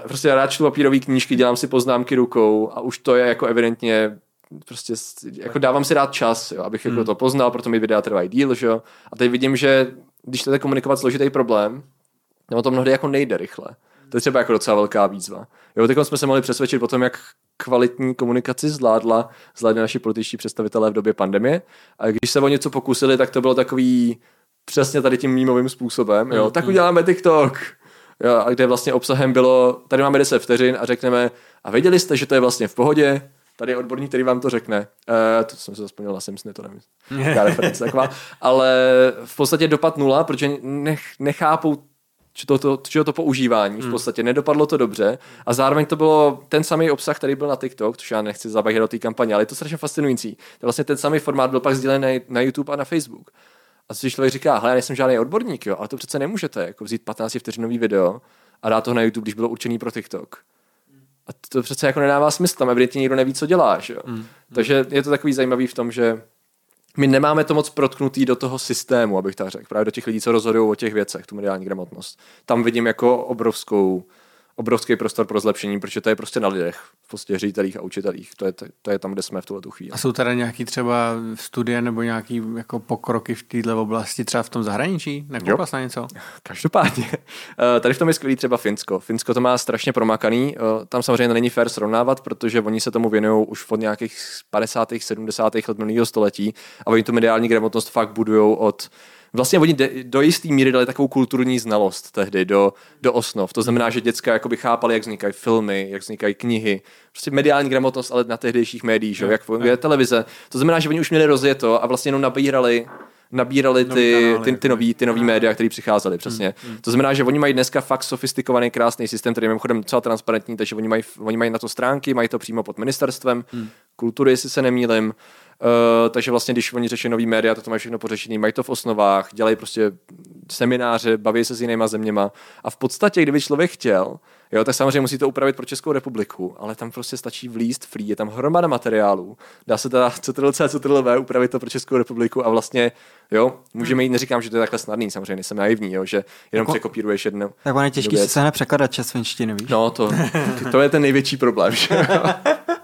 prostě já rád čtu papírové knížky, dělám si poznámky rukou a už to je jako evidentně prostě jako dávám si rád čas, jo, abych jako hmm. to poznal, proto mi videa trvají díl, že jo. A teď vidím, že když chcete komunikovat složitý problém, nebo to mnohdy jako nejde rychle. To je třeba jako docela velká výzva. Jo, teď jsme se mohli přesvědčit o tom, jak kvalitní komunikaci zvládla, zvládli naši političtí představitelé v době pandemie. A když se o něco pokusili, tak to bylo takový přesně tady tím mýmovým způsobem, jo, mm, tak mm. uděláme TikTok. Jo, a kde vlastně obsahem bylo, tady máme 10 vteřin a řekneme, a věděli jste, že to je vlastně v pohodě, tady je odborník, který vám to řekne. Uh, to jsem se zaspomněl na Simpsony, to nevím. (laughs) reference taková. Ale v podstatě dopad nula, protože nech, nechápou to, to, to, to používání. V hmm. podstatě nedopadlo to dobře a zároveň to bylo ten samý obsah, který byl na TikTok, což já nechci zabahit do té kampaně, ale je to strašně fascinující. To vlastně ten samý formát byl pak sdílen na YouTube a na Facebook. A si člověk říká, hele, já nejsem žádný odborník, jo, ale to přece nemůžete, jako vzít 15 vteřinový video a dát to na YouTube, když bylo určený pro TikTok. A to přece jako nedává smysl, tam evidentně nikdo neví, co děláš. Jo. Mm. Takže je to takový zajímavý v tom, že my nemáme to moc protknutý do toho systému, abych tak řekl, právě do těch lidí, co rozhodují o těch věcech, tu mediální gramotnost. Tam vidím jako obrovskou obrovský prostor pro zlepšení, protože to je prostě na lidech, v prostě ředitelích a učitelích. To je, to, je tam, kde jsme v tuhle chvíli. A jsou tady nějaký třeba studie nebo nějaký jako pokroky v této oblasti, třeba v tom zahraničí? Nekoukal na něco? (laughs) Každopádně. Eh, tady v tom je skvělý třeba Finsko. Finsko to má strašně promakaný. Eh, tam samozřejmě není fér srovnávat, protože oni se tomu věnují už od nějakých 50. 70. let minulého století a oni tu mediální gramotnost fakt budují od vlastně oni de, do jisté míry dali takovou kulturní znalost tehdy do, do osnov. To znamená, že děcka jakoby chápali, jak vznikají filmy, jak vznikají knihy, prostě mediální gramotnost, ale na tehdejších médiích, že? jak funguje televize. To znamená, že oni už měli rozjeto a vlastně jenom nabírali nabírali ty, ty, ty, nový, ty nový média, které přicházely, přesně. Hmm, hmm. To znamená, že oni mají dneska fakt sofistikovaný, krásný systém, který je mimochodem docela transparentní, takže oni mají, oni mají na to stránky, mají to přímo pod ministerstvem hmm. kultury, jestli se nemýlim. Uh, takže vlastně, když oni řeší nový média, to, to mají všechno pořešený, mají to v osnovách, dělají prostě semináře, baví se s jinýma zeměma a v podstatě, kdyby člověk chtěl, jo, tak samozřejmě musí to upravit pro Českou republiku, ale tam prostě stačí vlíst free, je tam hromada materiálů, dá se teda CTRL-C, CTRL-V upravit to pro Českou republiku a vlastně, jo, můžeme jít, neříkám, že to je takhle snadný, samozřejmě nejsem naivní, jo, že jenom jako, překopíruješ jedno. Tak on je těžký si se překladat čas finštiny, víš? No, to, to je ten největší problém, že? (laughs)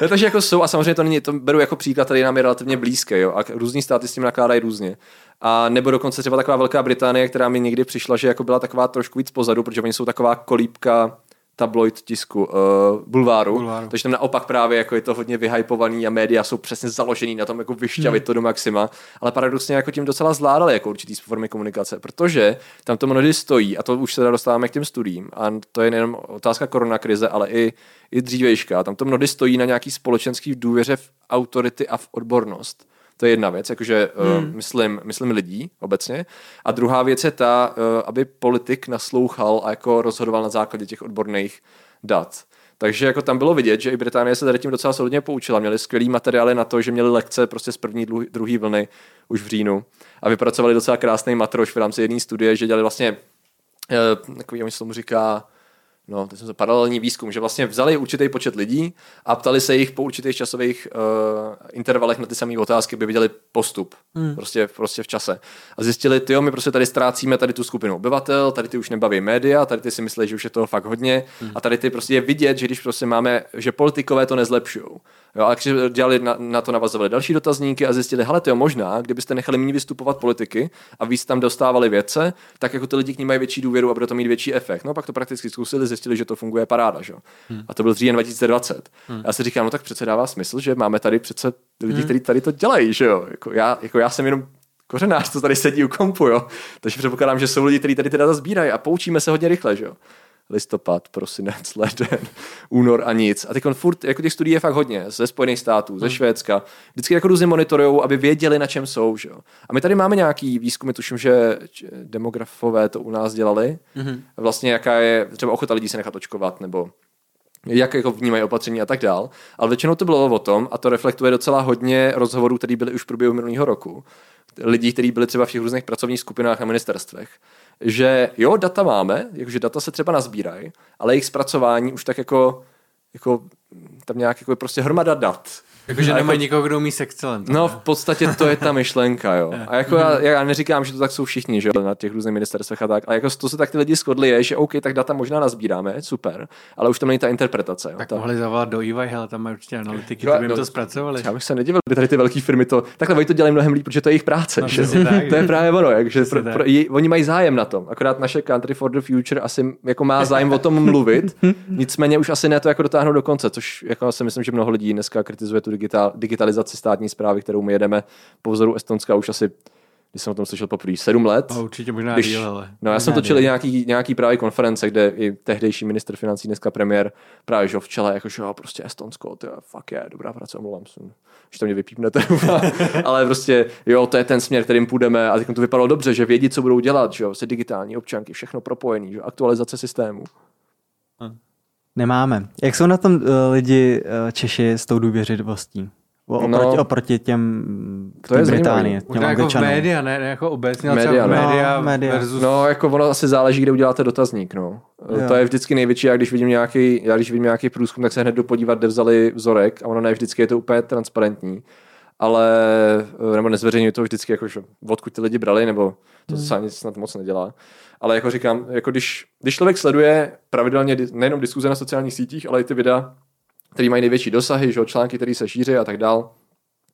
No, takže jako jsou a samozřejmě to není, to beru jako příklad, který nám je relativně blízké, jo, a různí státy s tím nakládají různě. A nebo dokonce třeba taková Velká Británie, která mi někdy přišla, že jako byla taková trošku víc pozadu, protože oni jsou taková kolípka tabloid tisku, uh, bulváru, bulváru. takže tam naopak právě jako je to hodně vyhypovaný a média jsou přesně založený na tom jako vyšťavit hmm. to do maxima, ale paradoxně jako tím docela zvládali jako určitý formy komunikace, protože tam to mnohdy stojí a to už se dostáváme k těm studiím a to je nejen otázka koronakrize, ale i, i dřívejška, tam to mnohdy stojí na nějaký společenský důvěře v autority a v odbornost. To je jedna věc, jakože eh, hmm. uh, myslím, myslím lidí obecně. A druhá věc je ta, uh, aby politik naslouchal a jako rozhodoval na základě těch odborných dat. Takže jako tam bylo vidět, že i Británie se tady tím docela solidně poučila. Měli skvělý materiály na to, že měli lekce prostě z první, druhé vlny už v říjnu a vypracovali docela krásný matroš v rámci jedné studie, že dělali vlastně uh, takový, oni se tomu říká, no, to jsem paralelní výzkum, že vlastně vzali určitý počet lidí a ptali se jich po určitých časových uh, intervalech na ty samé otázky, by viděli postup hmm. prostě, prostě v čase. A zjistili, ty my prostě tady ztrácíme tady tu skupinu obyvatel, tady ty už nebaví média, tady ty si myslí, že už je toho fakt hodně hmm. a tady ty prostě je vidět, že když prostě máme, že politikové to nezlepšují. Jo, a když dělali na, na, to navazovali další dotazníky a zjistili, hele, to je možná, kdybyste nechali méně vystupovat politiky a víc tam dostávali vědce, tak jako ty lidi k ní mají větší důvěru a bude to mít větší efekt. No pak to prakticky zkusili, zjistili, že to funguje paráda. Že? Hmm. A to byl říjen 2020. Hmm. Já si říkám, no tak přece dává smysl, že máme tady přece lidi, hmm. kteří tady to dělají. Že jo? Jako, já, jako já jsem jenom kořenář, co tady sedí u kompu, jo. Takže předpokládám, že jsou lidi, kteří tady ty data sbírají a poučíme se hodně rychle, že jo listopad, prosinec, (laughs) leden, únor a nic. A teď furt, jako těch studií je fakt hodně, ze Spojených států, ze hmm. Švédska. Vždycky jako různě monitorujou, aby věděli, na čem jsou. Že? A my tady máme nějaký výzkumy, tuším, že demografové to u nás dělali. Mm-hmm. Vlastně jaká je třeba ochota lidí se nechat očkovat, nebo jak jako vnímají opatření a tak dál. Ale většinou to bylo o tom, a to reflektuje docela hodně rozhovorů, které byly už v průběhu minulého roku, lidí, kteří byli třeba v těch různých pracovních skupinách na ministerstvech, že jo, data máme, jakože data se třeba nazbírají, ale jejich zpracování už tak jako, jako tam nějak jako prostě hromada dat Jakože nemají jako, nikoho, kdo umí s Excelem. No v podstatě to je ta myšlenka, jo. (laughs) A jako já, já neříkám, že to tak jsou všichni, že na těch různých ministerstvech a tak, ale jako to se tak ty lidi shodli je, že OK, tak data možná nazbíráme, super, ale už tam není ta interpretace. Jo. Tak ta... mohli zavolat do EY, hele, tam mají určitě analytiky, jo, by no, to zpracovali. Já bych se nedivil, kdyby tady ty velké firmy to, takhle oni to dělají mnohem líp, protože to je jejich práce. No, že? Tak, to je právě ono, jak, že pro, pro, j, oni mají zájem na tom, akorát naše Country for the Future asi jako má zájem o tom mluvit, (laughs) nicméně už asi ne to jako dotáhnout do konce, což jako si myslím, že mnoho lidí dneska kritizuje tu digital, digitalizaci státní zprávy, kterou my jedeme po vzoru Estonska už asi když jsem o tom slyšel poprvé, sedm let. A určitě možná když, díl, ale... No já jsem točil i nějaký, nějaký právě konference, kde i tehdejší minister financí, dneska premiér, právě že v čele, jakože jo, prostě Estonsko, to je fuck je, dobrá práce, omlouvám se, že to mě vypípnete, (laughs) ale prostě jo, to je ten směr, kterým půjdeme a teď to vypadalo dobře, že vědí, co budou dělat, že jo, se digitální občanky, všechno propojený, že aktualizace systému. Nemáme. Jak jsou na tom uh, lidi uh, Češi s tou důvěřivostí? Oproti, no, oproti těm to je Británii, těm jako v média, ne, ne jako obecně, média, no. média, no, média versus... No, jako ono asi záleží, kde uděláte dotazník, no. Jo. To je vždycky největší, já když vidím nějaký, já když vidím nějaký průzkum, tak se hned dopodívat, kde vzali vzorek a ono ne vždycky je to úplně transparentní ale nebo nezveřejňuji to vždycky, jako, že odkud ty lidi brali, nebo to hmm. se ani snad moc nedělá. Ale jako říkám, jako když, když člověk sleduje pravidelně nejenom diskuze na sociálních sítích, ale i ty videa, který mají největší dosahy, že, články, které se šíří a tak dál,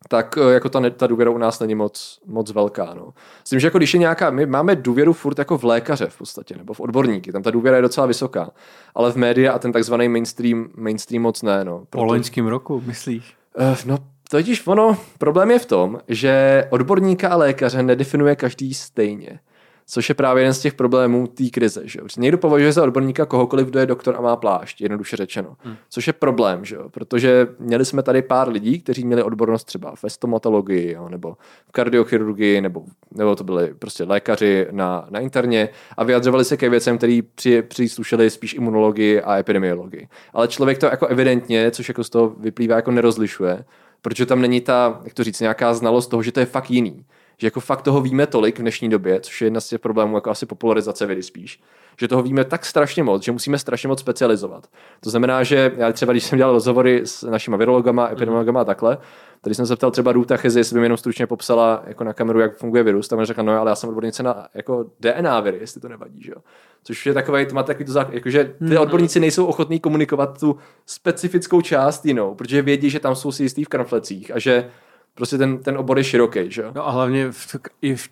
tak eh, jako ta, ta důvěra u nás není moc, moc velká. No. Myslím, že jako když je nějaká, my máme důvěru furt jako v lékaře v podstatě, nebo v odborníky, tam ta důvěra je docela vysoká, ale v média a ten takzvaný mainstream, mainstream moc ne. No. Proto... Po loňském roku, myslíš? Uh, no, totiž ono, problém je v tom, že odborníka a lékaře nedefinuje každý stejně což je právě jeden z těch problémů té krize. Že? Někdo považuje za odborníka kohokoliv, kdo je doktor a má plášť, jednoduše řečeno. Hmm. Což je problém, že? protože měli jsme tady pár lidí, kteří měli odbornost třeba ve stomatologii, jo? nebo v kardiochirurgii, nebo, nebo to byli prostě lékaři na, na interně a vyjadřovali se ke věcem, který při, příslušeli spíš imunologii a epidemiologii. Ale člověk to jako evidentně, což jako z toho vyplývá, jako nerozlišuje, protože tam není ta, jak to říct, nějaká znalost toho, že to je fakt jiný že jako fakt toho víme tolik v dnešní době, což je jedna z těch problémů, jako asi popularizace vědy spíš, že toho víme tak strašně moc, že musíme strašně moc specializovat. To znamená, že já třeba, když jsem dělal rozhovory s našimi virologama, epidemiologama a takhle, Tady jsem se ptal třeba Ruta Chezi, jestli by mi jenom stručně popsala jako na kameru, jak funguje virus. Tam řekla, no ale já jsem odbornice na jako DNA viry, jestli to nevadí, že jo. Což je takový, to má takový to zák- jako, že ty hmm. odborníci nejsou ochotní komunikovat tu specifickou část jinou, protože vědí, že tam jsou si jistý v kramflecích a že prostě ten, ten obor je široký, že No a hlavně v, i v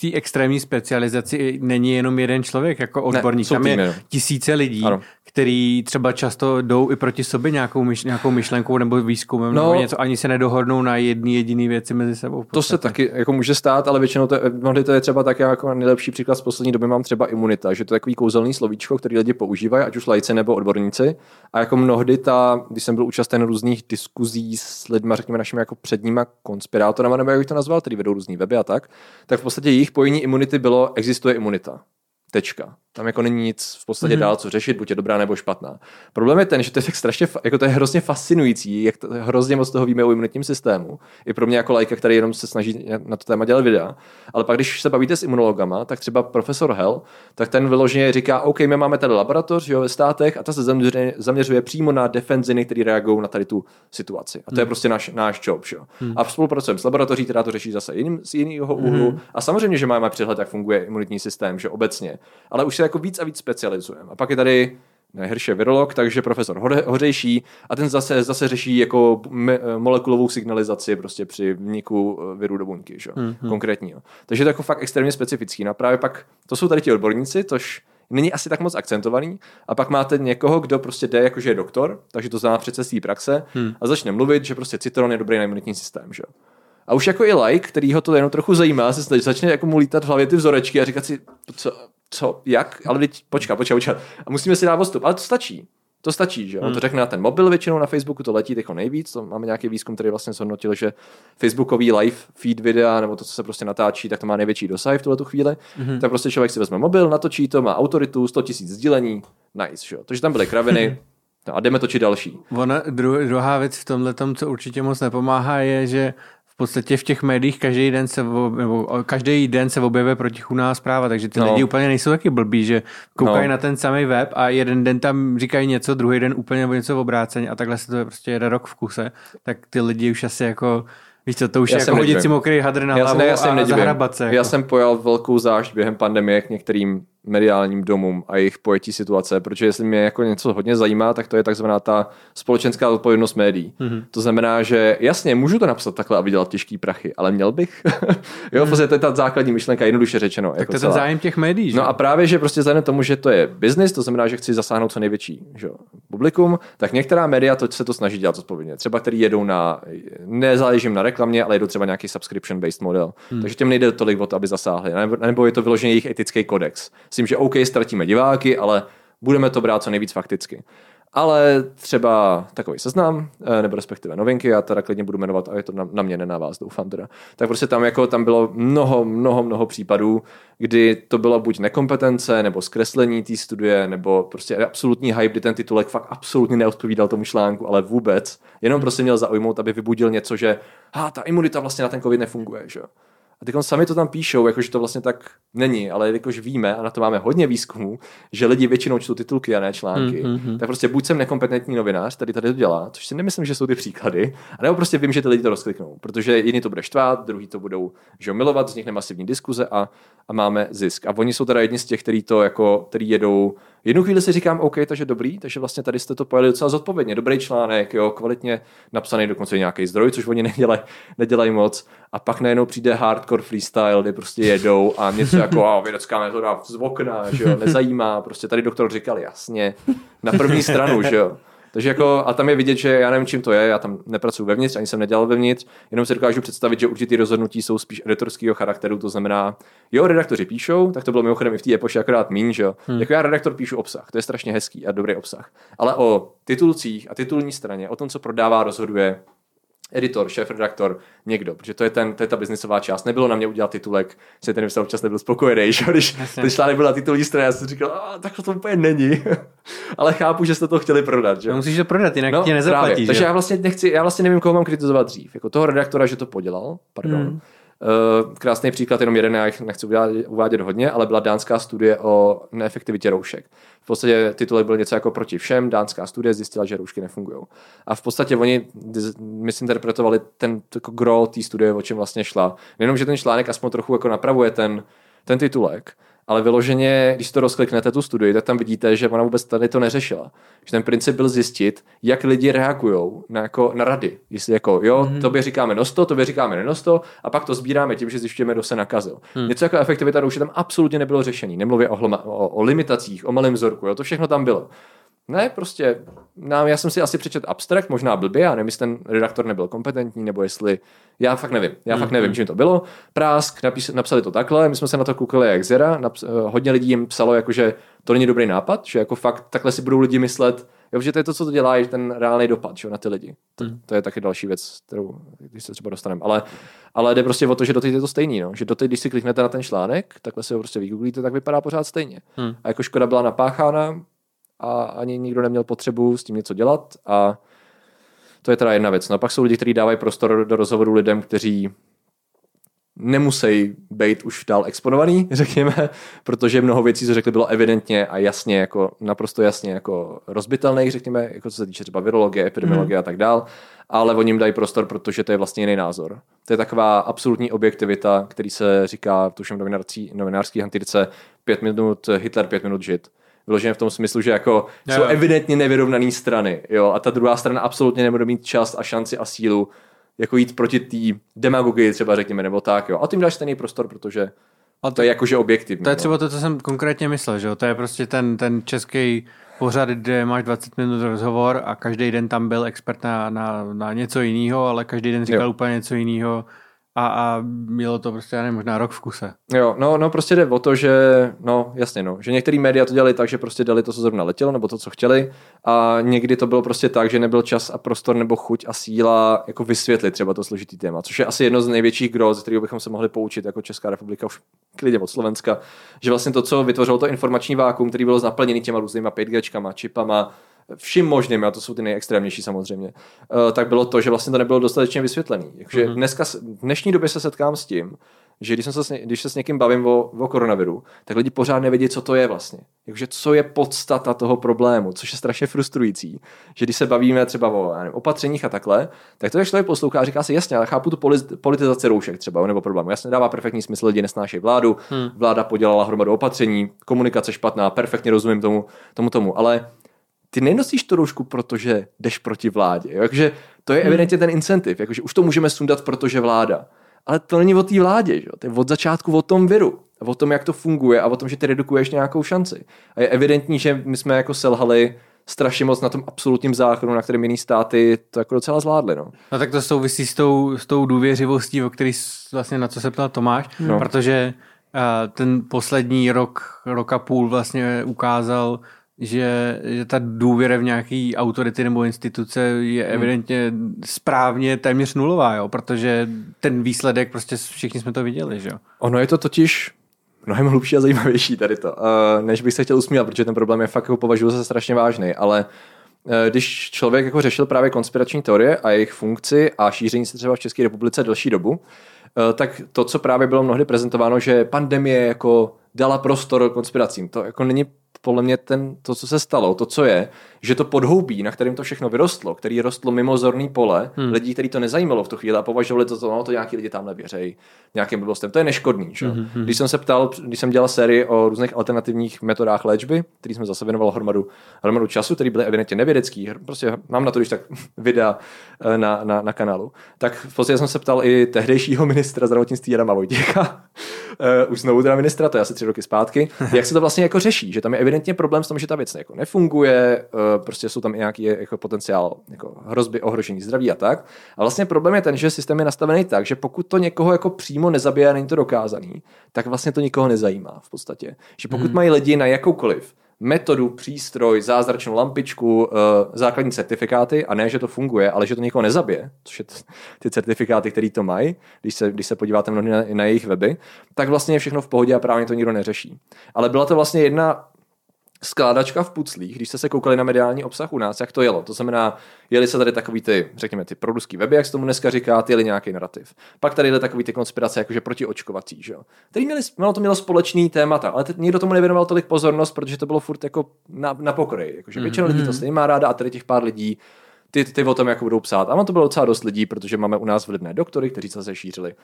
té extrémní specializaci není jenom jeden člověk jako odborník, ne, tam je tisíce lidí, ano. který třeba často jdou i proti sobě nějakou, myš, nějakou myšlenkou nebo výzkumem no, nebo něco, ani se nedohodnou na jedný jediný věci mezi sebou. To se taky jako může stát, ale většinou to, mnohdy to je třeba tak jako nejlepší příklad z poslední doby mám třeba imunita, že to je takový kouzelný slovíčko, který lidi používají, ať už lajci nebo odborníci. A jako mnohdy ta, když jsem byl účasten různých diskuzí s lidmi, řekněme našimi jako předníma konspirátorama, nebo jak bych to nazval, který vedou různý weby a tak, tak v podstatě jejich pojení imunity bylo, existuje imunita. Tečka. Tam jako není nic v podstatě mm-hmm. dál co řešit, buď je dobrá nebo špatná. Problém je ten, že to je tak strašně, jako to je hrozně fascinující, jak to, hrozně moc toho víme o imunitním systému. I pro mě jako lajka, který jenom se snaží na to téma dělat videa. Ale pak, když se bavíte s imunologama, tak třeba profesor Hell, tak ten vyloženě říká, OK, my máme tady laboratoř jo, ve státech a ta se zaměřuje, zaměřuje přímo na defenziny, které reagují na tady tu situaci. A to mm. je mhm. prostě náš, náš job. Jo. Mm. A spolupracujeme s laboratoří, která to řeší zase jiným, z jiného úhlu. Mm. A samozřejmě, že máme přehled, jak funguje imunitní systém, že obecně. Ale už se jako víc a víc specializujeme. A pak je tady je virolog, takže profesor Hořejší a ten zase, zase řeší jako me, molekulovou signalizaci prostě při vniku eh, viru do buňky, že? Mm-hmm. konkrétního. Takže to je jako fakt extrémně specifický. No a právě pak, to jsou tady ti odborníci, což není asi tak moc akcentovaný. A pak máte někoho, kdo prostě jde jakože je doktor, takže to zná přece z té praxe hmm. a začne mluvit, že prostě citron je dobrý na imunitní systém. Že? A už jako i like, který ho to jenom trochu zajímá, se začne jako mu lítat v hlavě ty vzorečky a říkat si, co, co, jak, ale teď počká, počká, počká. A musíme si dát postup, ale to stačí. To stačí, že? On to hmm. řekne na ten mobil většinou na Facebooku, to letí jako nejvíc. To máme nějaký výzkum, který vlastně zhodnotil, že Facebookový live feed videa, nebo to, co se prostě natáčí, tak to má největší dosah v tuhle chvíli. Mm-hmm. Tak prostě člověk si vezme mobil, natočí to, má autoritu, 100 000 sdílení, nice, že? To, že tam byly kraviny, (laughs) No a jdeme točit další. Ona, dru, druhá věc v tomhle tom, co určitě moc nepomáhá, je, že v podstatě v těch médiích každý den se, nebo každý den se objevuje protichůdná zpráva, takže ty no. lidi úplně nejsou taky blbí, že koukají no. na ten samý web a jeden den tam říkají něco, druhý den úplně nebo něco v obráceně a takhle se to prostě jede rok v kuse, tak ty lidi už asi jako Víš co, to už já je jako hodit si mokrý hadr na já hlavu já a zahrabat se. Jako. Já jsem pojal velkou zášť během pandemie k některým mediálním domům a jejich pojetí situace, protože jestli mě jako něco hodně zajímá, tak to je takzvaná ta společenská odpovědnost médií. Mm-hmm. To znamená, že jasně, můžu to napsat takhle a vydělat těžký prachy, ale měl bych. (laughs) jo, mm. prostě to je ta základní myšlenka, jednoduše řečeno. Tak jako to je ten zájem těch médií. Že? No a právě, že prostě vzhledem tomu, že to je business, to znamená, že chci zasáhnout co největší že, publikum, tak některá média to, se to snaží dělat odpovědně. Třeba který jedou na, nezáležím na reklamě, ale jedou třeba nějaký subscription based model. Mm. Takže těm nejde tolik o to, aby zasáhli. Nebo, nebo je to vyloženě jejich etický kodex tím, že OK, ztratíme diváky, ale budeme to brát co nejvíc fakticky. Ale třeba takový seznam, eh, nebo respektive novinky, já teda klidně budu jmenovat, a je to na, na mě, ne na vás, doufám teda. Tak prostě tam, jako, tam bylo mnoho, mnoho, mnoho případů, kdy to bylo buď nekompetence, nebo zkreslení té studie, nebo prostě absolutní hype, kdy ten titulek fakt absolutně neodpovídal tomu článku, ale vůbec. Jenom prostě měl zaujmout, aby vybudil něco, že ha, ta imunita vlastně na ten covid nefunguje, že a teď sami to tam píšou, jakože to vlastně tak není, ale jakož víme, a na to máme hodně výzkumů, že lidi většinou čtou titulky a ne články, mm-hmm. tak prostě buď jsem nekompetentní novinář, tady tady to dělá, což si nemyslím, že jsou ty příklady, a nebo prostě vím, že ty lidi to rozkliknou, protože jiný to bude štvát, druhý to budou že milovat, vznikne masivní diskuze a, a máme zisk. A oni jsou teda jedni z těch, kteří to jako, který jedou jednu chvíli si říkám, OK, takže dobrý, takže vlastně tady jste to pojeli docela zodpovědně, dobrý článek, jo, kvalitně napsaný dokonce nějaký zdroj, což oni nedělají, nedělají moc. A pak najednou přijde hardcore freestyle, kde prostě jedou a něco jako a vědecká metoda z okna, že jo, nezajímá, prostě tady doktor říkal jasně, na první stranu, že jo. Takže jako, a tam je vidět, že já nevím, čím to je, já tam nepracuji vevnitř, ani jsem nedělal vevnitř, jenom si dokážu představit, že určitý rozhodnutí jsou spíš editorského charakteru, to znamená, jo, redaktoři píšou, tak to bylo mimochodem i v té epoše akorát mín, že jo. Hmm. Jako já redaktor píšu obsah, to je strašně hezký a dobrý obsah. Ale o titulcích a titulní straně, o tom, co prodává, rozhoduje editor, šéf, redaktor, někdo, protože to je, ten, to je ta biznisová část. Nebylo na mě udělat titulek, že ten vysel občas nebyl spokojený, (laughs) že? když Jasně. ten článek byl na titulní straně, já jsem říkal, tak to úplně není. (laughs) Ale chápu, že jste to chtěli prodat. Že? No, musíš to prodat, jinak no, tě nezaplatí. Že? Takže já vlastně nechci, já vlastně nevím, koho mám kritizovat dřív. Jako toho redaktora, že to podělal, pardon. Hmm. Uh, krásný příklad, jenom jeden, já jich nechci uvádět, uvádět hodně, ale byla dánská studie o neefektivitě roušek. V podstatě titulek byl něco jako proti všem, dánská studie zjistila, že roušky nefungují. A v podstatě oni misinterpretovali ten jako gro té studie, o čem vlastně šla. Jenom, že ten článek aspoň trochu jako napravuje ten, ten titulek, ale vyloženě, když to rozkliknete tu studii, tak tam vidíte, že ona vůbec tady to neřešila. Že ten princip byl zjistit, jak lidi reagují na, jako, na rady. Jestli jako, jo, mm-hmm. tobě říkáme nosto, tobě říkáme nenosto, a pak to sbíráme tím, že zjišťujeme, kdo se nakazil. Mm. Něco jako efektivita rouše tam absolutně nebylo řešení. Nemluvě o, hlma, o, o limitacích, o malém vzorku, jo, to všechno tam bylo. Ne, prostě, nám, já jsem si asi přečet abstrakt, možná blbě, já nevím, jestli ten redaktor nebyl kompetentní, nebo jestli, já fakt nevím, já mm-hmm. fakt nevím, čím to bylo. Prásk, napis, napsali to takhle, my jsme se na to koukali jak zera, naps, uh, hodně lidí jim psalo, jako, že to není dobrý nápad, že jako fakt takhle si budou lidi myslet, jo, že to je to, co to dělá, je ten reálný dopad že, na ty lidi. To, mm. to, je taky další věc, kterou když se třeba dostaneme. Ale, ale jde prostě o to, že doteď je to stejný, no. že doteď, když si kliknete na ten článek, takhle si ho prostě vygooglíte, tak vypadá pořád stejně. Mm. A jako škoda byla napáchána, a ani nikdo neměl potřebu s tím něco dělat a to je teda jedna věc. No pak jsou lidi, kteří dávají prostor do rozhovoru lidem, kteří nemusí být už dál exponovaný, (laughs) řekněme, protože mnoho věcí, co řekli, bylo evidentně a jasně, jako naprosto jasně jako rozbitelných, řekněme, jako co se týče třeba virologie, epidemiologie mm. a tak dál, ale oni jim dají prostor, protože to je vlastně jiný názor. To je taková absolutní objektivita, který se říká, tuším novinářský hantýrce, pět minut Hitler, pět minut žid vyloženě v tom smyslu, že jako jo. jsou evidentně nevyrovnané strany, jo, a ta druhá strana absolutně nebude mít čas a šanci a sílu jako jít proti té demagogii třeba řekněme, nebo tak, jo. A tím dáš stejný prostor, protože a to, to je jakože objektivní. To je no. třeba to, co jsem konkrétně myslel, že jo? To je prostě ten, ten český pořad, kde máš 20 minut rozhovor a každý den tam byl expert na, na, na něco jiného, ale každý den říkal jo. úplně něco jiného a, a mělo to prostě, já nevím, možná rok v kuse. Jo, no, no prostě jde o to, že, no jasně, no, že některý média to dělali tak, že prostě dali to, co zrovna letělo, nebo to, co chtěli a někdy to bylo prostě tak, že nebyl čas a prostor nebo chuť a síla jako vysvětlit třeba to složitý téma, což je asi jedno z největších gro, ze kterého bychom se mohli poučit jako Česká republika už klidně od Slovenska, že vlastně to, co vytvořilo to informační vákum, který bylo naplněný těma různýma 5G, čipama, vším možným, a to jsou ty nejextrémnější samozřejmě, uh, tak bylo to, že vlastně to nebylo dostatečně vysvětlený. Takže mm-hmm. dneska, v dnešní době se setkám s tím, že když, jsem se, když se s někým bavím o, o koronaviru, tak lidi pořád nevědí, co to je vlastně. Jakože co je podstata toho problému, což je strašně frustrující. Že když se bavíme třeba o nevím, opatřeních a takhle, tak to je člověk poslouchá říká si, jasně, ale chápu tu politizaci roušek třeba nebo problému. Jasně dává perfektní smysl, lidi nesnášejí vládu, hmm. vláda podělala hromadu opatření, komunikace špatná, perfektně rozumím tomu, tomu, tomu, ale ty nenosíš tu roušku, protože jdeš proti vládě. Takže to je hmm. evidentně ten incentiv, jakože už to můžeme sundat, protože vláda. Ale to není o té vládě, že? to je od začátku o tom viru, o tom, jak to funguje a o tom, že ty redukuješ nějakou šanci. A je evidentní, že my jsme jako selhali strašně moc na tom absolutním zákonu, na kterém jiný státy to jako docela zvládly. No. no tak to souvisí s tou, s tou důvěřivostí, o který vlastně na co se ptal Tomáš, no. protože uh, ten poslední rok, rok a půl vlastně ukázal, že, že ta důvěra v nějaký autority nebo instituce je hmm. evidentně správně téměř nulová, jo? protože ten výsledek, prostě všichni jsme to viděli. Že jo? Ono je to totiž mnohem hlubší a zajímavější tady to, uh, než bych se chtěl usmívat, protože ten problém je fakt jako považuji za strašně vážný, ale uh, když člověk jako řešil právě konspirační teorie a jejich funkci a šíření se třeba v České republice delší dobu, uh, tak to, co právě bylo mnohdy prezentováno, že pandemie jako dala prostor konspiracím, to jako není podle mě ten, to, co se stalo, to, co je, že to podhoubí, na kterým to všechno vyrostlo, který rostlo mimo zorný pole, hmm. lidí, který to nezajímalo v tu chvíli a považovali to, to, no, to nějaký lidi tamhle věřejí nějakým blbostem. To je neškodný. Že? Hmm, hmm. Když jsem se ptal, když jsem dělal sérii o různých alternativních metodách léčby, který jsme zase věnoval hromadu, hromadu času, který byly evidentně nevědecký, prostě mám na to, když tak (laughs) videa eh, na, na, na kanálu, tak v podstatě jsem se ptal i tehdejšího (laughs) ministra zdravotnictví Jana Vojtěcha, uh, už znovu teda ministra, to je asi tři roky zpátky, (laughs) jak se to vlastně jako řeší, že tam je evidentně problém s tom, že ta věc jako nefunguje, uh, prostě jsou tam i nějaký jako potenciál jako hrozby ohrožení zdraví a tak. A vlastně problém je ten, že systém je nastavený tak, že pokud to někoho jako přímo nezabije a není to dokázaný, tak vlastně to nikoho nezajímá v podstatě. Že pokud hmm. mají lidi na jakoukoliv metodu, přístroj, zázračnou lampičku, uh, základní certifikáty a ne, že to funguje, ale že to někoho nezabije, což je ty certifikáty, které to mají, když se, když se podíváte mnohdy na, na jejich weby, tak vlastně je všechno v pohodě a právě to nikdo neřeší. Ale byla to vlastně jedna skládačka v puclích, když jste se koukali na mediální obsah u nás, jak to jelo. To znamená, jeli se tady takový ty, řekněme, ty produský weby, jak se tomu dneska říká, jeli nějaký narrativ. Pak tady jeli takový ty konspirace, jakože protiočkovací, že jo. Který měli, mělo to mělo společný témata, ale teď nikdo tomu nevěnoval tolik pozornost, protože to bylo furt jako na, na pokry. Jakože většina mm-hmm. lidí to stejně má ráda a tady těch pár lidí ty, ty o tom jako budou psát. A to bylo docela dost lidí, protože máme u nás vlivné doktory, kteří se šířili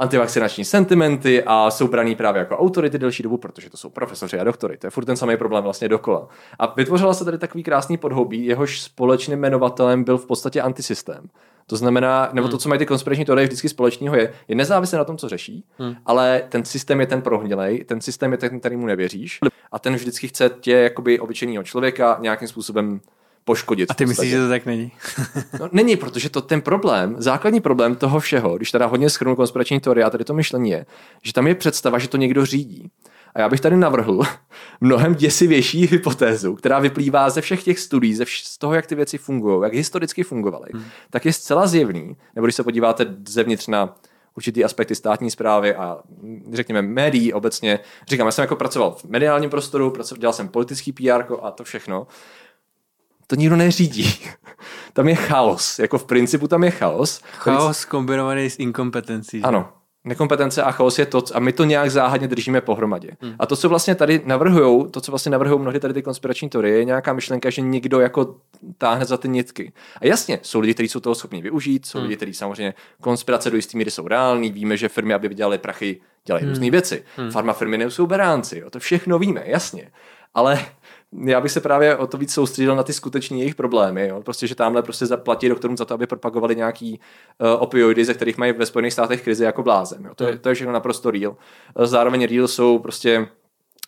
antivakcinační sentimenty a jsou braný právě jako autority delší dobu, protože to jsou profesoři a doktory. To je furt ten samý problém vlastně dokola. A vytvořila se tady takový krásný podhoubí, jehož společným jmenovatelem byl v podstatě antisystém. To znamená, nebo to, hmm. co mají ty konspirační teorie vždycky společného, je, je nezávislé na tom, co řeší, hmm. ale ten systém je ten prohnilej, ten systém je ten, který mu nevěříš a ten vždycky chce tě, jakoby obyčejného člověka, nějakým způsobem poškodit. A ty myslíš, že to tak není? (laughs) no, není, protože to ten problém, základní problém toho všeho, když teda hodně schrnu konspirační teorie a tady to myšlení je, že tam je představa, že to někdo řídí. A já bych tady navrhl (laughs) mnohem děsivější hypotézu, která vyplývá ze všech těch studií, ze vš- z toho, jak ty věci fungují, jak historicky fungovaly, hmm. tak je zcela zjevný, nebo když se podíváte zevnitř na určitý aspekty státní zprávy a řekněme médií obecně. Říkám, já jsem jako pracoval v mediálním prostoru, dělal jsem politický PR a to všechno to nikdo neřídí. (laughs) tam je chaos. Jako v principu tam je chaos. Chaos kombinovaný s inkompetencí. Ano. Nekompetence a chaos je to, a my to nějak záhadně držíme pohromadě. Hmm. A to, co vlastně tady navrhují, to, co vlastně navrhují mnohdy tady ty konspirační teorie, je nějaká myšlenka, že někdo jako táhne za ty nitky. A jasně, jsou lidi, kteří jsou toho schopni využít, jsou hmm. lidi, kteří samozřejmě konspirace do jisté míry jsou reální, víme, že firmy, aby vydělaly prachy, dělají hmm. různé věci. Hmm. Farma firmy nejsou beránci, jo, to všechno víme, jasně. Ale já bych se právě o to víc soustředil na ty skutečné jejich problémy. Jo? Prostě, že tamhle prostě zaplatí doktorům za to, aby propagovali nějaký uh, opioidy, ze kterých mají ve Spojených státech krizi jako blázen. Jo? To, je, to je všechno naprosto real. Eh, zároveň real jsou prostě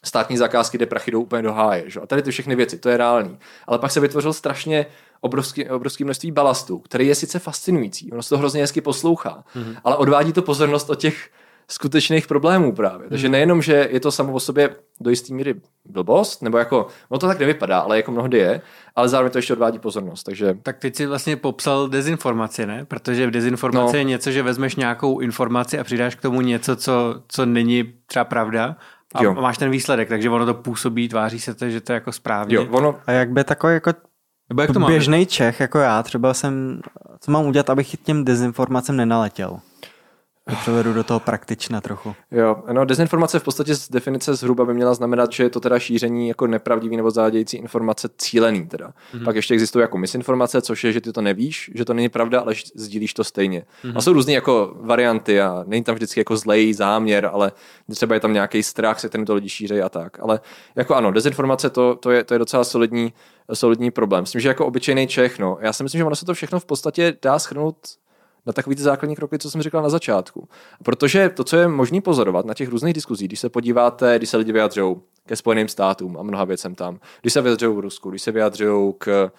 státní zakázky, kde prachy jdou úplně do háje. Že? A tady ty všechny věci, to je reální. Ale pak se vytvořil strašně obrovský, obrovský množství balastů, který je sice fascinující, ono se to hrozně hezky poslouchá, mm-hmm. ale odvádí to pozornost od těch skutečných problémů právě. Takže hmm. nejenom, že je to samo o sobě do jisté míry blbost, nebo jako, no to tak nevypadá, ale jako mnohdy je, ale zároveň to ještě odvádí pozornost. Takže... Tak teď si vlastně popsal dezinformaci, ne? Protože v dezinformaci no. je něco, že vezmeš nějakou informaci a přidáš k tomu něco, co, co není třeba pravda a jo. máš ten výsledek, takže ono to působí, tváří se to, že to je jako správně. Jo, ono... A jak by takový jako Nebo jak to máme? Běžný Čech, jako já, třeba jsem, co mám udělat, abych těm dezinformacím nenaletěl? To převedu do toho praktična trochu. Jo, no dezinformace v podstatě z definice zhruba by měla znamenat, že je to teda šíření jako nepravdivý nebo zádějící informace cílený teda. Mm-hmm. Pak ještě existují jako misinformace, což je, že ty to nevíš, že to není pravda, ale sdílíš to stejně. Mm-hmm. A jsou různé jako varianty a není tam vždycky jako zlej záměr, ale třeba je tam nějaký strach, se ten to lidi šíří a tak. Ale jako ano, dezinformace to, to, je, to je docela solidní, solidní problém. Myslím, že jako obyčejný Čech, no, já si myslím, že ono se to všechno v podstatě dá schrnout na takový ty základní kroky, co jsem říkal na začátku. Protože to, co je možné pozorovat na těch různých diskuzích, když se podíváte, když se lidi vyjadřují ke Spojeným státům a mnoha věcem tam, když se vyjadřují v Rusku, když se vyjadřují k,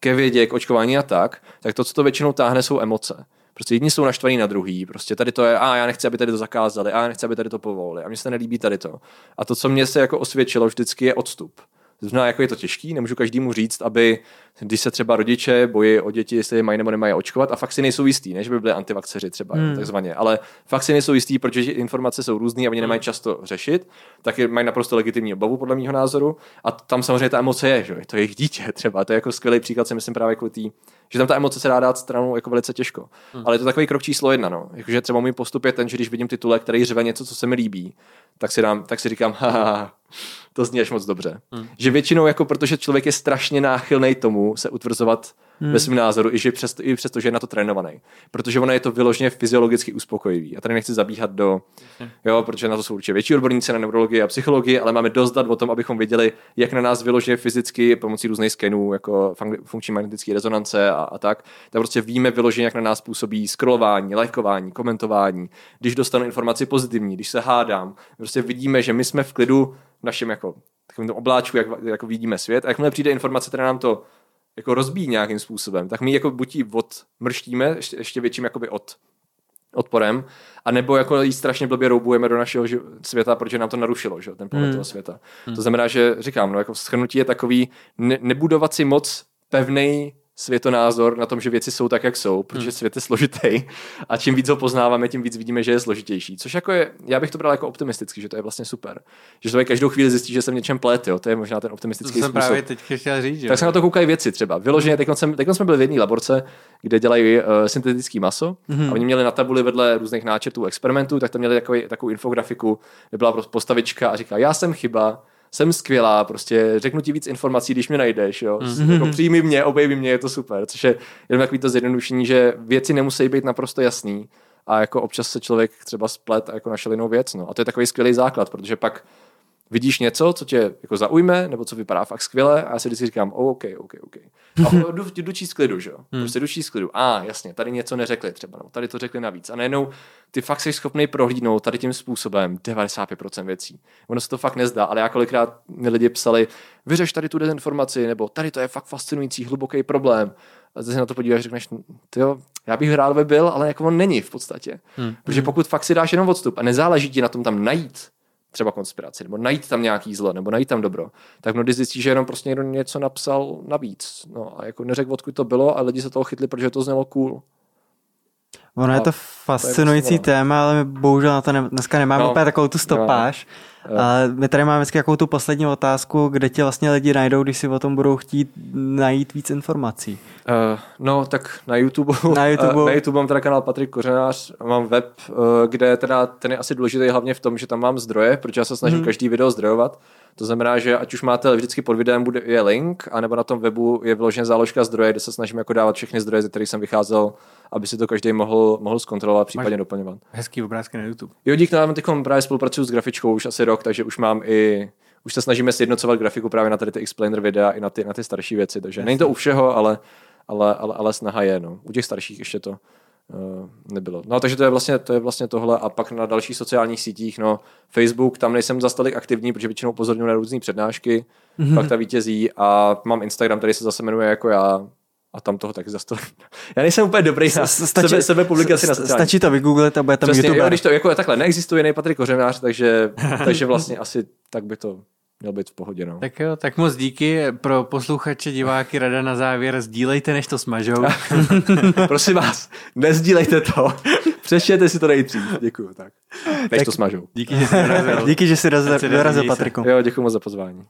ke vědě, k očkování a tak, tak to, co to většinou táhne, jsou emoce. Prostě jedni jsou naštvaní na druhý, prostě tady to je, a já nechci, aby tady to zakázali, a já nechci, aby tady to povolili, a mně se nelíbí tady to. A to, co mě se jako osvědčilo vždycky, je odstup. Znamená, jako je to těžký, nemůžu každému říct, aby, když se třeba rodiče bojí o děti, jestli je mají nebo nemají očkovat, a fakt si nejsou jistý, ne, že by byli antivakceři třeba, hmm. takzvaně, ale fakt si nejsou jistý, protože informace jsou různé a oni nemají hmm. často řešit, tak mají naprosto legitimní obavu, podle mého názoru. A tam samozřejmě ta emoce je, že to je jejich dítě (laughs) třeba, to je jako skvělý příklad, si myslím právě kvůli tý, že tam ta emoce se dá dát stranou jako velice těžko. Hmm. Ale je to takový krok číslo jedna, no. Jakože třeba můj postup je ten, že když vidím titulek, který řve něco, co se mi líbí, tak si, dám, tak si říkám, (laughs) haha, to zní až moc dobře. Hmm. Že většinou, jako protože člověk je strašně náchylný tomu se utvrzovat hmm. ve svém názoru, i, že přesto, i přesto, že je na to trénovaný. Protože ono je to vyloženě fyziologicky uspokojivý. A tady nechci zabíhat do, hmm. jo, protože na to jsou určitě větší odborníci na neurologii a psychologii, ale máme dost dat o tom, abychom věděli, jak na nás vyloženě fyzicky pomocí různých skenů, jako funkční magnetické rezonance a, a tak, tak prostě víme vyloženě, jak na nás působí scrollování, lajkování, komentování, když dostanu informaci pozitivní, když se hádám. Prostě vidíme, že my jsme v klidu v našem jako takovém obláčku, jak, jako vidíme svět. A jakmile přijde informace, která nám to jako rozbíjí nějakým způsobem, tak my jako buď ji odmrštíme ještě, ještě větším jakoby od, odporem, a nebo jako jí strašně blbě roubujeme do našeho světa, protože nám to narušilo, že, ten pohled hmm. toho světa. Hmm. To znamená, že říkám, no, jako schrnutí je takový, ne, nebudovat si moc pevný světonázor na tom, že věci jsou tak, jak jsou, protože hmm. svět je složitý a čím víc ho poznáváme, tím víc vidíme, že je složitější. Což jako je, já bych to bral jako optimisticky, že to je vlastně super. Že člověk každou chvíli zjistí, že jsem něčem plet, jo. to je možná ten optimistický to jsem způsob. právě teď chtěl říct, tak se na to koukají věci třeba. Vyloženě, teď jsme, teď jsme byli v jedné laborce, kde dělají uh, syntetický maso hmm. a oni měli na tabuli vedle různých náčetů experimentů, tak tam měli takový, takovou infografiku, kde byla postavička a říká, já jsem chyba, jsem skvělá, prostě řeknu ti víc informací, když mě najdeš, jo. Mm-hmm. Jako přijmi mě, objeví mě, je to super. Což je jenom takový to zjednodušení, že věci nemusí být naprosto jasný a jako občas se člověk třeba splet a jako našel jinou věc, no. A to je takový skvělý základ, protože pak vidíš něco, co tě jako zaujme, nebo co vypadá fakt skvěle a já si vždycky říkám, oh, OK, OK, OK. A jdu, jdu číst klidu, že jo? Hmm. Prostě jdu číst klidu. A ah, jasně, tady něco neřekli třeba, no, tady to řekli navíc. A najednou ty fakt jsi schopný prohlídnout tady tím způsobem 95% věcí. Ono se to fakt nezdá, ale já kolikrát mi lidi psali, vyřeš tady tu dezinformaci, nebo tady to je fakt fascinující, hluboký problém. A ty se na to podíváš, řekneš, jo, já bych rád by byl, ale jako on není v podstatě. Hmm. Protože pokud fakt si dáš jenom odstup a nezáleží ti na tom tam najít třeba konspiraci, nebo najít tam nějaký zlo, nebo najít tam dobro, tak mnohdy zjistí, že jenom prostě někdo něco napsal navíc. No a jako neřekl, odkud to bylo, a lidi se toho chytli, protože to znělo cool. Ono a je to fascinující to je téma, ale my bohužel na to ne, dneska nemáme no, úplně takovou tu stopáž. No, ale my tady máme vždycky jakou tu poslední otázku, kde tě vlastně lidi najdou, když si o tom budou chtít najít víc informací. Uh, no, tak na YouTube. Na (laughs) YouTube. Uh, na YouTube mám teda kanál Patrik Kořenář, mám web, uh, kde teda ten je asi důležitý hlavně v tom, že tam mám zdroje, protože já se snažím hmm. každý video zdrojovat. To znamená, že ať už máte vždycky pod videem bude, je link, anebo na tom webu je vyložen záložka zdroje, kde se snažím jako dávat všechny zdroje, ze kterých jsem vycházel, aby si to každý mohl, mohl zkontrolovat, případně Máš doplňovat. Hezký obrázky na YouTube. Jo, díky nám teď právě spolupracuju s grafičkou už asi rok, takže už mám i už se snažíme sjednocovat grafiku právě na tady ty explainer videa i na ty, na ty starší věci, takže Jasně. není to u všeho, ale, ale, ale, ale snaha je, no. U těch starších ještě to, Uh, nebylo. No takže to je, vlastně, to je vlastně tohle a pak na dalších sociálních sítích, no Facebook, tam nejsem za tolik aktivní, protože většinou pozorňuji na různé přednášky, mm-hmm. pak ta vítězí a mám Instagram, který se zase jmenuje jako já, a tam toho taky zase (laughs) Já nejsem úplně dobrý na stačí, sebe, sebe publikaci na sociální. Stačí to vygooglit a bude tam Přesně, YouTube. Jo, když to jako takhle neexistuje jiný Patrik Kořenář, takže, (laughs) takže vlastně asi tak by to měl být v pohodě. No. Tak jo, tak moc díky. Pro posluchače, diváky, rada na závěr, sdílejte, než to smažou. (laughs) Prosím vás, nezdílejte to. Přečtěte si to nejdřív. Děkuju, tak. Než tak, to smažou. Díky, že jsi dorazil. díky, že jsi dorazil, dorazil Patriku. Jo, děkuji moc za pozvání.